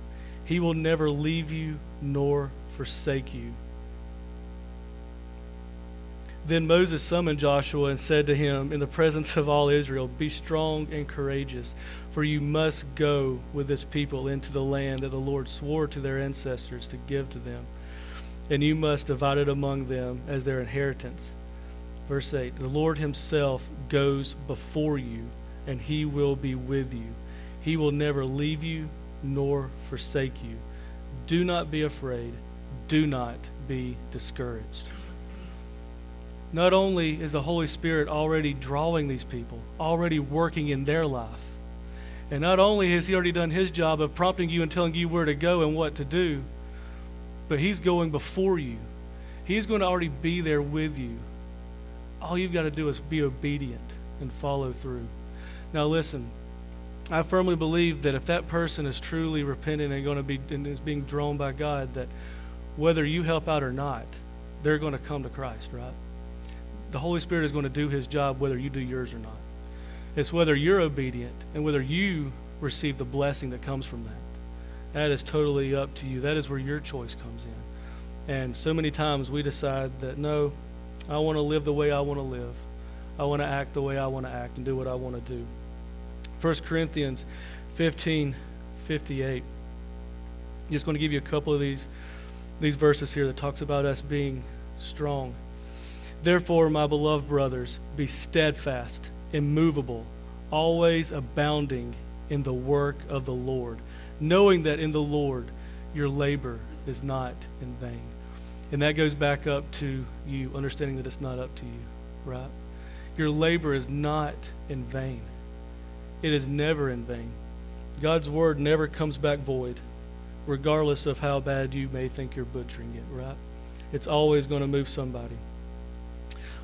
He will never leave you nor forsake you. Then Moses summoned Joshua and said to him in the presence of all Israel, Be strong and courageous, for you must go with this people into the land that the Lord swore to their ancestors to give to them. And you must divide it among them as their inheritance. Verse 8 The Lord Himself goes before you, and He will be with you. He will never leave you nor forsake you. Do not be afraid. Do not be discouraged. Not only is the Holy Spirit already drawing these people, already working in their life, and not only has He already done His job of prompting you and telling you where to go and what to do, but He's going before you. He's going to already be there with you all you've got to do is be obedient and follow through. Now, listen, I firmly believe that if that person is truly repentant and going to be and is being drawn by God, that whether you help out or not, they're going to come to Christ, right? The Holy Spirit is going to do His job whether you do yours or not. It's whether you're obedient and whether you receive the blessing that comes from that. That is totally up to you. That is where your choice comes in. And so many times we decide that no, I want to live the way I want to live. I want to act the way I want to act and do what I want to do. 1 Corinthians 15 58. I'm just going to give you a couple of these, these verses here that talks about us being strong. Therefore, my beloved brothers, be steadfast, immovable, always abounding in the work of the Lord, knowing that in the Lord your labor is not in vain. And that goes back up to you understanding that it's not up to you, right? Your labor is not in vain. It is never in vain. God's word never comes back void, regardless of how bad you may think you're butchering it, right? It's always going to move somebody.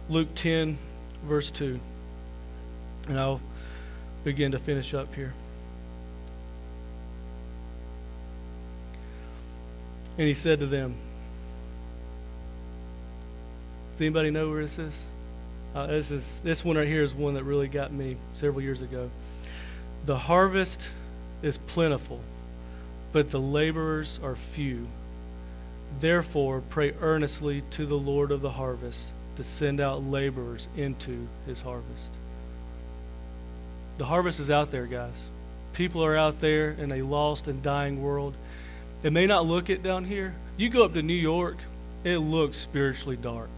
Luke 10, verse 2. And I'll begin to finish up here. And he said to them, Does anybody know where this is? Uh, this is this one right here is one that really got me several years ago. The harvest is plentiful, but the laborers are few. Therefore, pray earnestly to the Lord of the harvest to send out laborers into his harvest. The harvest is out there, guys. People are out there in a lost and dying world. It may not look it down here. You go up to New York, it looks spiritually dark.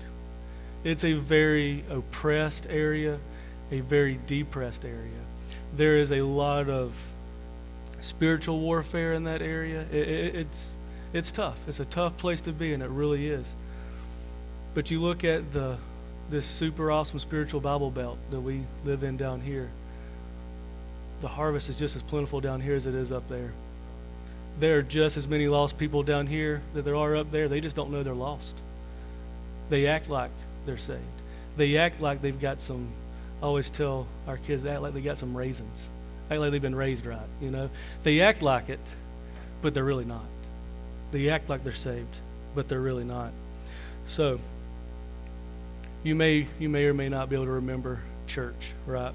It's a very oppressed area, a very depressed area. There is a lot of spiritual warfare in that area. It, it, it's it's tough. It's a tough place to be, and it really is. But you look at the this super awesome spiritual Bible belt that we live in down here. The harvest is just as plentiful down here as it is up there. There are just as many lost people down here that there are up there. They just don't know they're lost. They act like they're saved. They act like they've got some. I always tell our kids they act like they got some raisins. Act like they've been raised right. You know, they act like it, but they're really not. They act like they're saved, but they're really not. So you may you may or may not be able to remember church, right?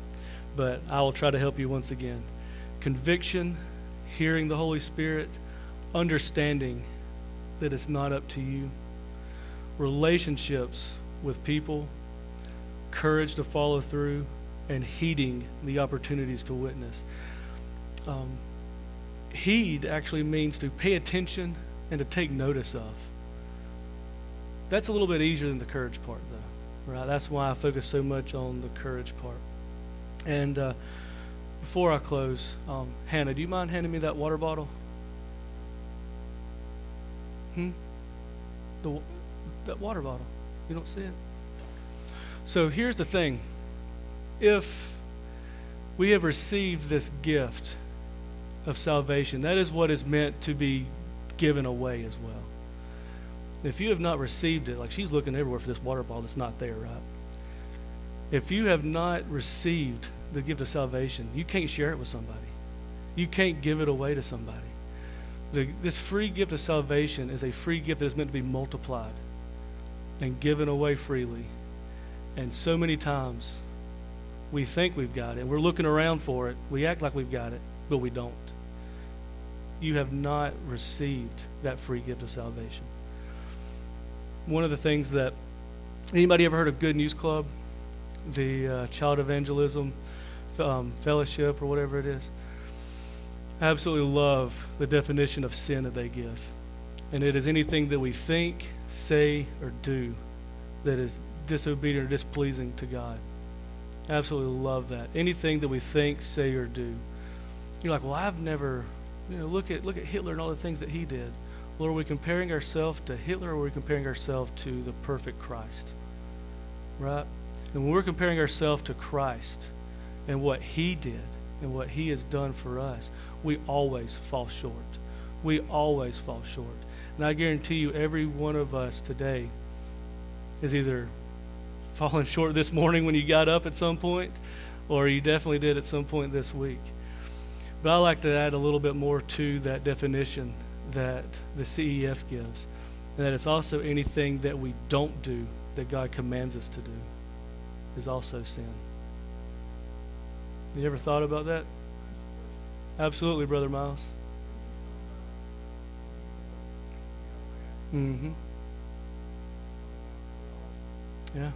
But I will try to help you once again. Conviction, hearing the Holy Spirit, understanding that it's not up to you, relationships with people, courage to follow through, and heeding the opportunities to witness. Um, heed actually means to pay attention and to take notice of. That's a little bit easier than the courage part, though, right? That's why I focus so much on the courage part. And uh, before I close, um, Hannah, do you mind handing me that water bottle? Hmm? The, that water bottle. You don't see it? So here's the thing. If we have received this gift of salvation, that is what is meant to be given away as well. If you have not received it, like she's looking everywhere for this water bottle that's not there, right? If you have not received the gift of salvation, you can't share it with somebody. You can't give it away to somebody. The, this free gift of salvation is a free gift that is meant to be multiplied and given away freely. And so many times we think we've got it. We're looking around for it. We act like we've got it, but we don't. You have not received that free gift of salvation. One of the things that anybody ever heard of Good News Club, the uh, Child Evangelism um, Fellowship, or whatever it is? I absolutely love the definition of sin that they give. And it is anything that we think, say, or do that is disobedient or displeasing to God. Absolutely love that. Anything that we think, say, or do. You're like, well, I've never, you know, look at look at Hitler and all the things that he did. Well, are we comparing ourselves to Hitler or are we comparing ourselves to the perfect Christ? Right? And when we're comparing ourselves to Christ and what he did and what he has done for us, we always fall short. We always fall short. And I guarantee you, every one of us today is either fallen short this morning when you got up at some point, or you definitely did at some point this week. But I like to add a little bit more to that definition that the CEF gives, and that it's also anything that we don't do that God commands us to do is also sin. You ever thought about that? Absolutely, Brother Miles. Mm-hmm. Yeah.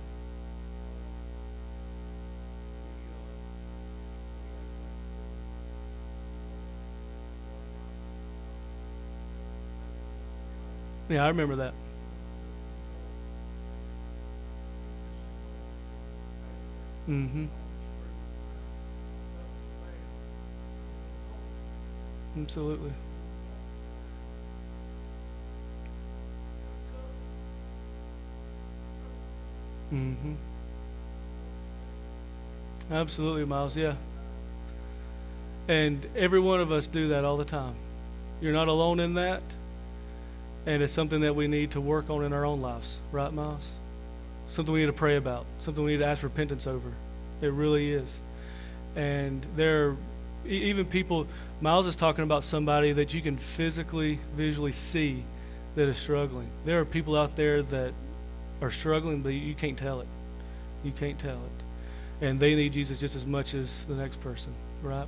Yeah, I remember that. Mm-hmm. Absolutely. Mm-hmm. Absolutely, Miles. Yeah. And every one of us do that all the time. You're not alone in that. And it's something that we need to work on in our own lives, right, Miles? Something we need to pray about, something we need to ask repentance over. It really is. And there are even people, Miles is talking about somebody that you can physically, visually see that is struggling. There are people out there that are struggling, but you can't tell it. You can't tell it. And they need Jesus just as much as the next person, right?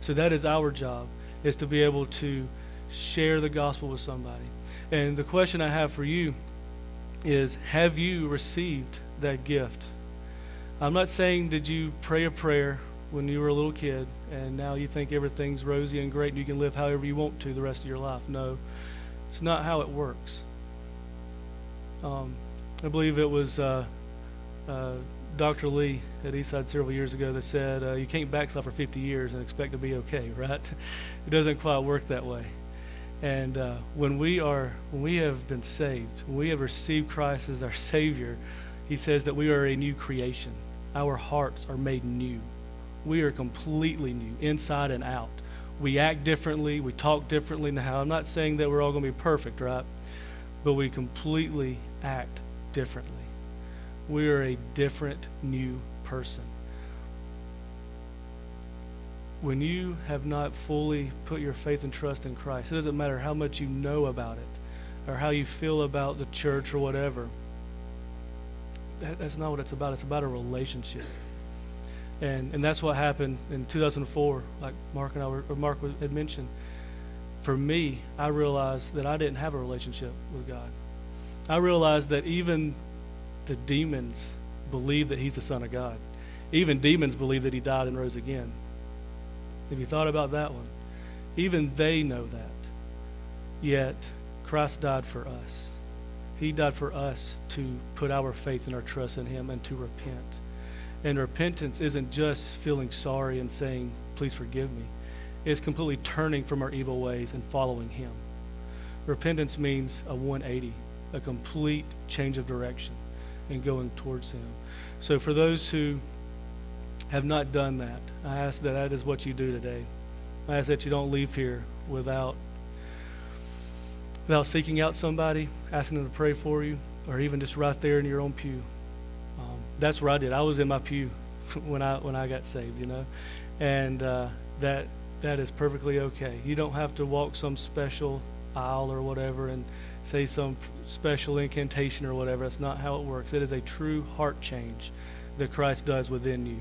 So that is our job, is to be able to share the gospel with somebody. And the question I have for you is Have you received that gift? I'm not saying did you pray a prayer when you were a little kid and now you think everything's rosy and great and you can live however you want to the rest of your life. No, it's not how it works. Um, I believe it was uh, uh, Dr. Lee at Eastside several years ago that said, uh, You can't backslide for 50 years and expect to be okay, right? it doesn't quite work that way. And uh, when we are, when we have been saved, when we have received Christ as our Savior, He says that we are a new creation. Our hearts are made new. We are completely new, inside and out. We act differently. We talk differently now. I'm not saying that we're all going to be perfect, right? But we completely act differently. We are a different, new person when you have not fully put your faith and trust in Christ, it doesn't matter how much you know about it or how you feel about the church or whatever. That, that's not what it's about. It's about a relationship. And, and that's what happened in 2004, like Mark and I were, or Mark had mentioned. For me, I realized that I didn't have a relationship with God. I realized that even the demons believe that He's the Son of God. Even demons believe that He died and rose again. Have you thought about that one? Even they know that. Yet, Christ died for us. He died for us to put our faith and our trust in Him and to repent. And repentance isn't just feeling sorry and saying, Please forgive me. It's completely turning from our evil ways and following Him. Repentance means a 180, a complete change of direction and going towards Him. So, for those who have not done that, I ask that that is what you do today. I ask that you don't leave here without without seeking out somebody, asking them to pray for you, or even just right there in your own pew. That's where I did. I was in my pew when I when I got saved, you know, and uh, that that is perfectly okay. You don't have to walk some special aisle or whatever and say some special incantation or whatever. That's not how it works. It is a true heart change that Christ does within you.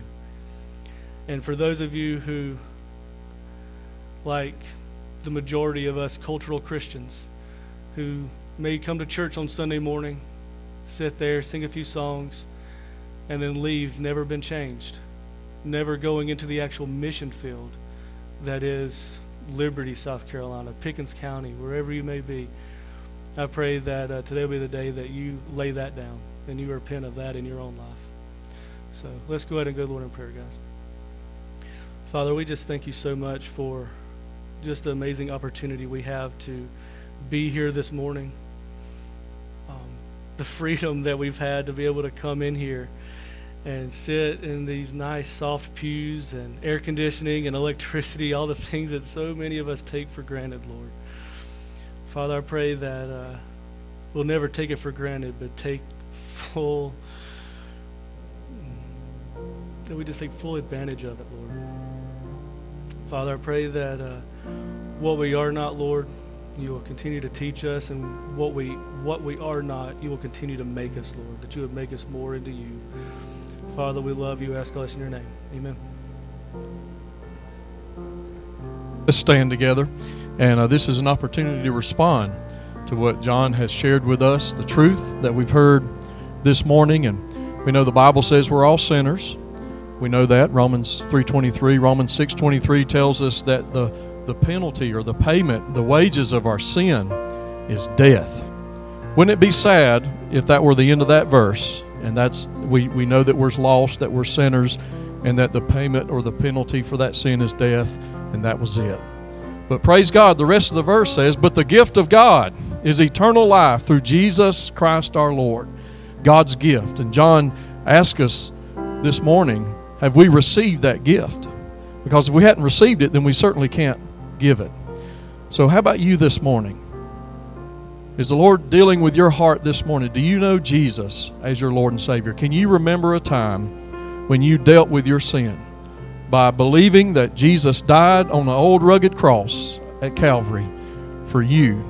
And for those of you who, like the majority of us cultural Christians, who may come to church on Sunday morning, sit there, sing a few songs, and then leave, never been changed, never going into the actual mission field that is Liberty, South Carolina, Pickens County, wherever you may be. I pray that uh, today will be the day that you lay that down and you repent of that in your own life. So let's go ahead and go to the Lord in prayer, guys. Father, we just thank you so much for just the amazing opportunity we have to be here this morning. Um, the freedom that we've had to be able to come in here and sit in these nice soft pews and air conditioning and electricity, all the things that so many of us take for granted, Lord. Father, I pray that uh, we'll never take it for granted, but take full, that we just take full advantage of it, Lord. Father, I pray that uh, what we are not, Lord, you will continue to teach us, and what we what we are not, you will continue to make us, Lord. That you would make us more into you. Father, we love you. Ask us in your name. Amen. Let's stand together, and uh, this is an opportunity to respond to what John has shared with us, the truth that we've heard this morning, and we know the Bible says we're all sinners. We know that Romans 3:23, Romans 6:23 tells us that the the penalty or the payment, the wages of our sin is death. Wouldn't it be sad if that were the end of that verse? And that's we, we know that we're lost, that we're sinners, and that the payment or the penalty for that sin is death, and that was it. But praise God, the rest of the verse says, But the gift of God is eternal life through Jesus Christ our Lord. God's gift. And John asked us this morning, Have we received that gift? Because if we hadn't received it, then we certainly can't give it. So, how about you this morning? Is the Lord dealing with your heart this morning? Do you know Jesus as your Lord and Savior? Can you remember a time when you dealt with your sin by believing that Jesus died on the old rugged cross at Calvary for you?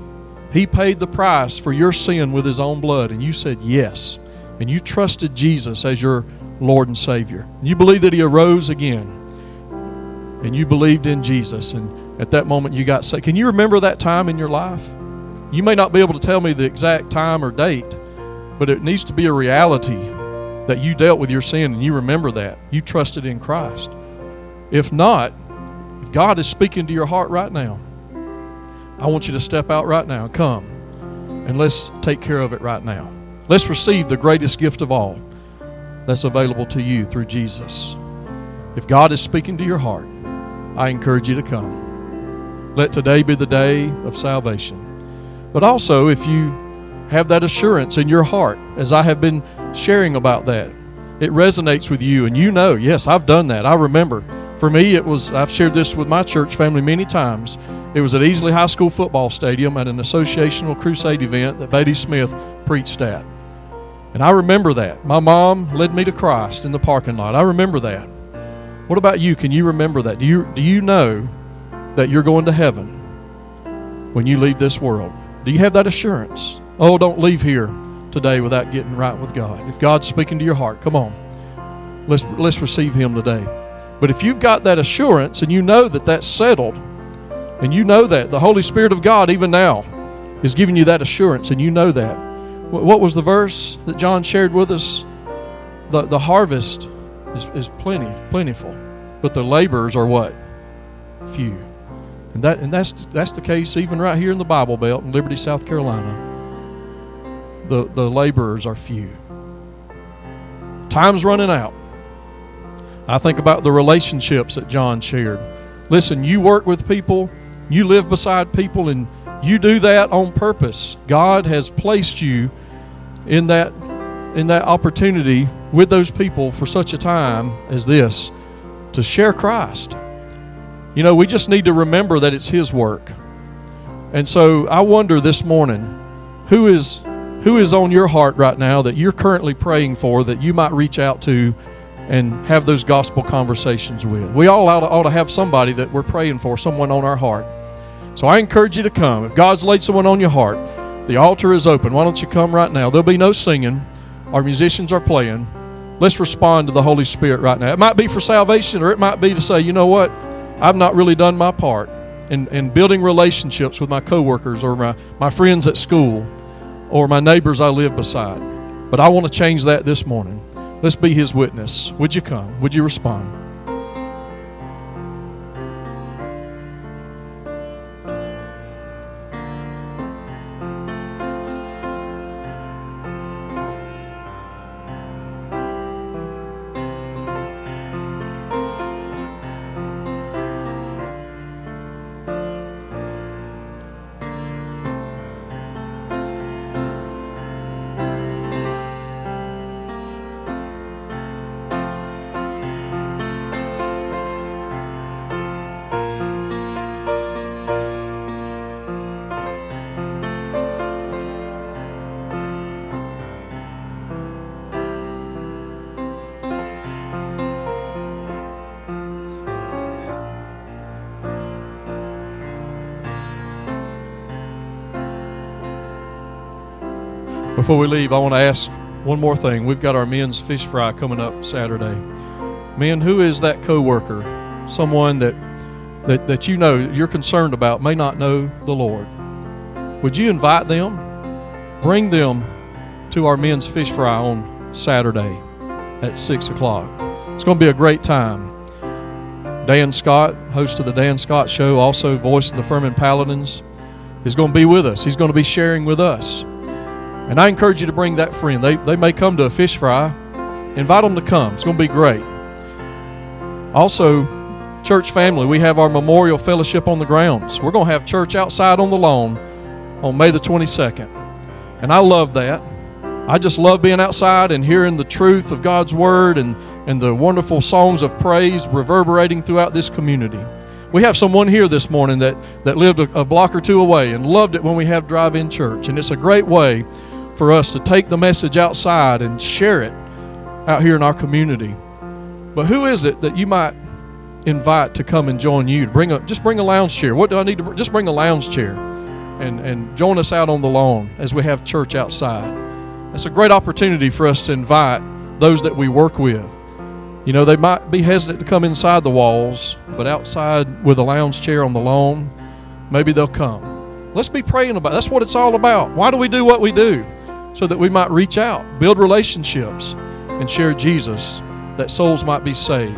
He paid the price for your sin with His own blood, and you said yes. And you trusted Jesus as your Lord and Savior. You believe that He arose again, and you believed in Jesus, and at that moment you got saved. Can you remember that time in your life? You may not be able to tell me the exact time or date, but it needs to be a reality that you dealt with your sin and you remember that. You trusted in Christ. If not, if God is speaking to your heart right now, I want you to step out right now. Come and let's take care of it right now. Let's receive the greatest gift of all that's available to you through Jesus. If God is speaking to your heart, I encourage you to come. Let today be the day of salvation. But also, if you have that assurance in your heart, as I have been sharing about that, it resonates with you, and you know, yes, I've done that. I remember. For me, it was, I've shared this with my church family many times. It was at Easley High School Football Stadium at an associational crusade event that Beatty Smith preached at. And I remember that. My mom led me to Christ in the parking lot. I remember that. What about you? Can you remember that? Do you, do you know that you're going to heaven when you leave this world? Do you have that assurance? Oh, don't leave here today without getting right with God. If God's speaking to your heart, come on. Let's, let's receive Him today. But if you've got that assurance and you know that that's settled, and you know that the Holy Spirit of God, even now, is giving you that assurance, and you know that. What was the verse that John shared with us? The, the harvest is, is plenty, plentiful, but the laborers are what? Few. And that and that's that's the case even right here in the Bible Belt in Liberty, South Carolina. The the laborers are few. Time's running out. I think about the relationships that John shared. Listen, you work with people, you live beside people, and you do that on purpose. God has placed you in that in that opportunity with those people for such a time as this to share Christ. You know, we just need to remember that it's His work. And so I wonder this morning, who is who is on your heart right now that you're currently praying for that you might reach out to and have those gospel conversations with? We all ought to, ought to have somebody that we're praying for, someone on our heart. So I encourage you to come. If God's laid someone on your heart, the altar is open. Why don't you come right now? There'll be no singing. Our musicians are playing. Let's respond to the Holy Spirit right now. It might be for salvation, or it might be to say, you know what? I've not really done my part in, in building relationships with my coworkers or my, my friends at school or my neighbors I live beside. But I want to change that this morning. Let's be his witness. Would you come? Would you respond? Before we leave, I want to ask one more thing. We've got our men's fish fry coming up Saturday. Men, who is that coworker? Someone that that, that you know you're concerned about may not know the Lord. Would you invite them? Bring them to our men's fish fry on Saturday at 6 o'clock. It's going to be a great time. Dan Scott, host of the Dan Scott Show, also voice of the Furman Paladins, is going to be with us. He's going to be sharing with us. And I encourage you to bring that friend. They, they may come to a fish fry. Invite them to come. It's going to be great. Also, church family, we have our memorial fellowship on the grounds. We're going to have church outside on the lawn on May the 22nd. And I love that. I just love being outside and hearing the truth of God's Word and, and the wonderful songs of praise reverberating throughout this community. We have someone here this morning that, that lived a, a block or two away and loved it when we have drive in church. And it's a great way for us to take the message outside and share it out here in our community. But who is it that you might invite to come and join you? Bring a just bring a lounge chair. What do I need to br- just bring a lounge chair and and join us out on the lawn as we have church outside. That's a great opportunity for us to invite those that we work with. You know, they might be hesitant to come inside the walls, but outside with a lounge chair on the lawn, maybe they'll come. Let's be praying about. It. That's what it's all about. Why do we do what we do? So that we might reach out, build relationships, and share Jesus, that souls might be saved.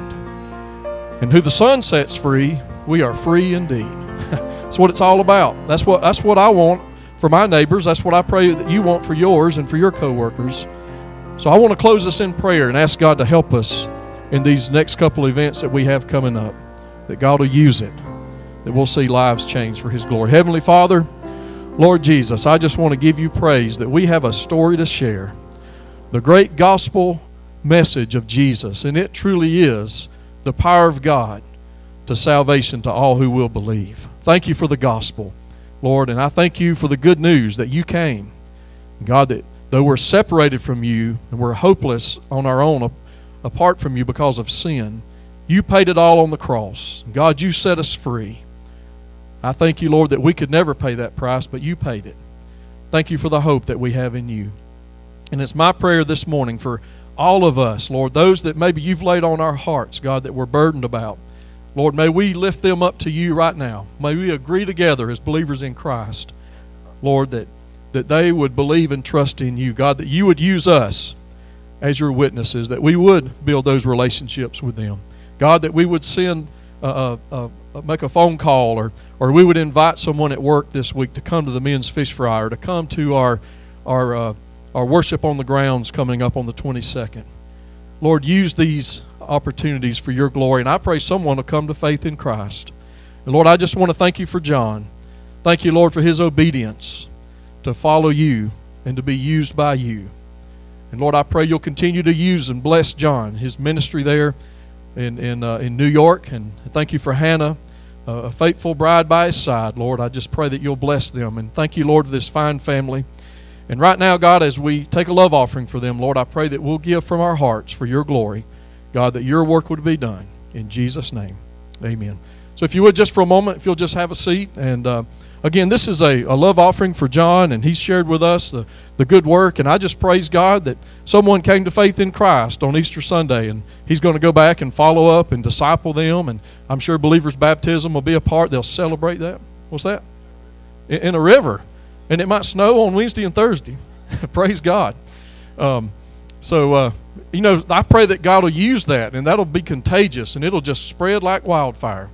And who the Son sets free, we are free indeed. that's what it's all about. That's what that's what I want for my neighbors. That's what I pray that you want for yours and for your coworkers. So I want to close this in prayer and ask God to help us in these next couple events that we have coming up. That God will use it. That we'll see lives change for his glory. Heavenly Father, Lord Jesus, I just want to give you praise that we have a story to share. The great gospel message of Jesus, and it truly is the power of God to salvation to all who will believe. Thank you for the gospel, Lord, and I thank you for the good news that you came. God, that though we're separated from you and we're hopeless on our own apart from you because of sin, you paid it all on the cross. God, you set us free. I thank you, Lord, that we could never pay that price, but you paid it. Thank you for the hope that we have in you. And it's my prayer this morning for all of us, Lord, those that maybe you've laid on our hearts, God, that we're burdened about. Lord, may we lift them up to you right now. May we agree together as believers in Christ, Lord, that, that they would believe and trust in you. God, that you would use us as your witnesses, that we would build those relationships with them. God, that we would send, uh, uh, uh, make a phone call, or, or we would invite someone at work this week to come to the men's fish fry, or to come to our, our uh, our worship on the grounds coming up on the 22nd. Lord, use these opportunities for your glory, and I pray someone will come to faith in Christ. And Lord, I just want to thank you for John. Thank you, Lord, for his obedience to follow you and to be used by you. And Lord, I pray you'll continue to use and bless John, his ministry there in, in, uh, in New York. And thank you for Hannah, a faithful bride by his side. Lord, I just pray that you'll bless them. And thank you, Lord, for this fine family. And right now, God, as we take a love offering for them, Lord, I pray that we'll give from our hearts for your glory. God, that your work would be done. In Jesus' name, amen. So if you would, just for a moment, if you'll just have a seat. And uh, again, this is a, a love offering for John, and he's shared with us the, the good work. And I just praise God that someone came to faith in Christ on Easter Sunday, and he's going to go back and follow up and disciple them. And I'm sure believers' baptism will be a part. They'll celebrate that. What's that? In, in a river and it might snow on Wednesday and Thursday. Praise God. Um, so, uh, you know, I pray that God will use that, and that'll be contagious, and it'll just spread like wildfire,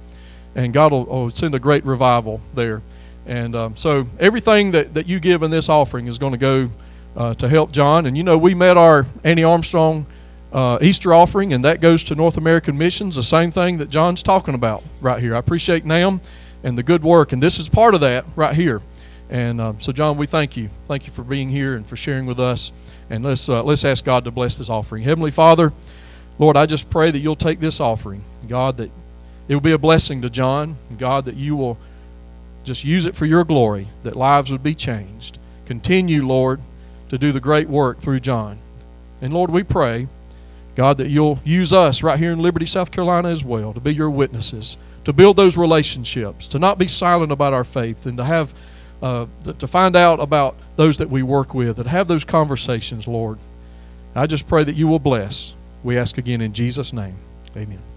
and God will, will send a great revival there. And um, so, everything that, that you give in this offering is going to go uh, to help John. And you know, we met our Annie Armstrong uh, Easter offering, and that goes to North American Missions, the same thing that John's talking about right here. I appreciate NAM and the good work, and this is part of that right here. And uh, so, John, we thank you. Thank you for being here and for sharing with us. And let's uh, let's ask God to bless this offering. Heavenly Father, Lord, I just pray that you'll take this offering, God, that it will be a blessing to John. God, that you will just use it for your glory, that lives would be changed. Continue, Lord, to do the great work through John. And Lord, we pray, God, that you'll use us right here in Liberty, South Carolina as well, to be your witnesses, to build those relationships, to not be silent about our faith, and to have uh, to find out about those that we work with, and have those conversations, Lord. I just pray that you will bless. We ask again in Jesus' name. Amen.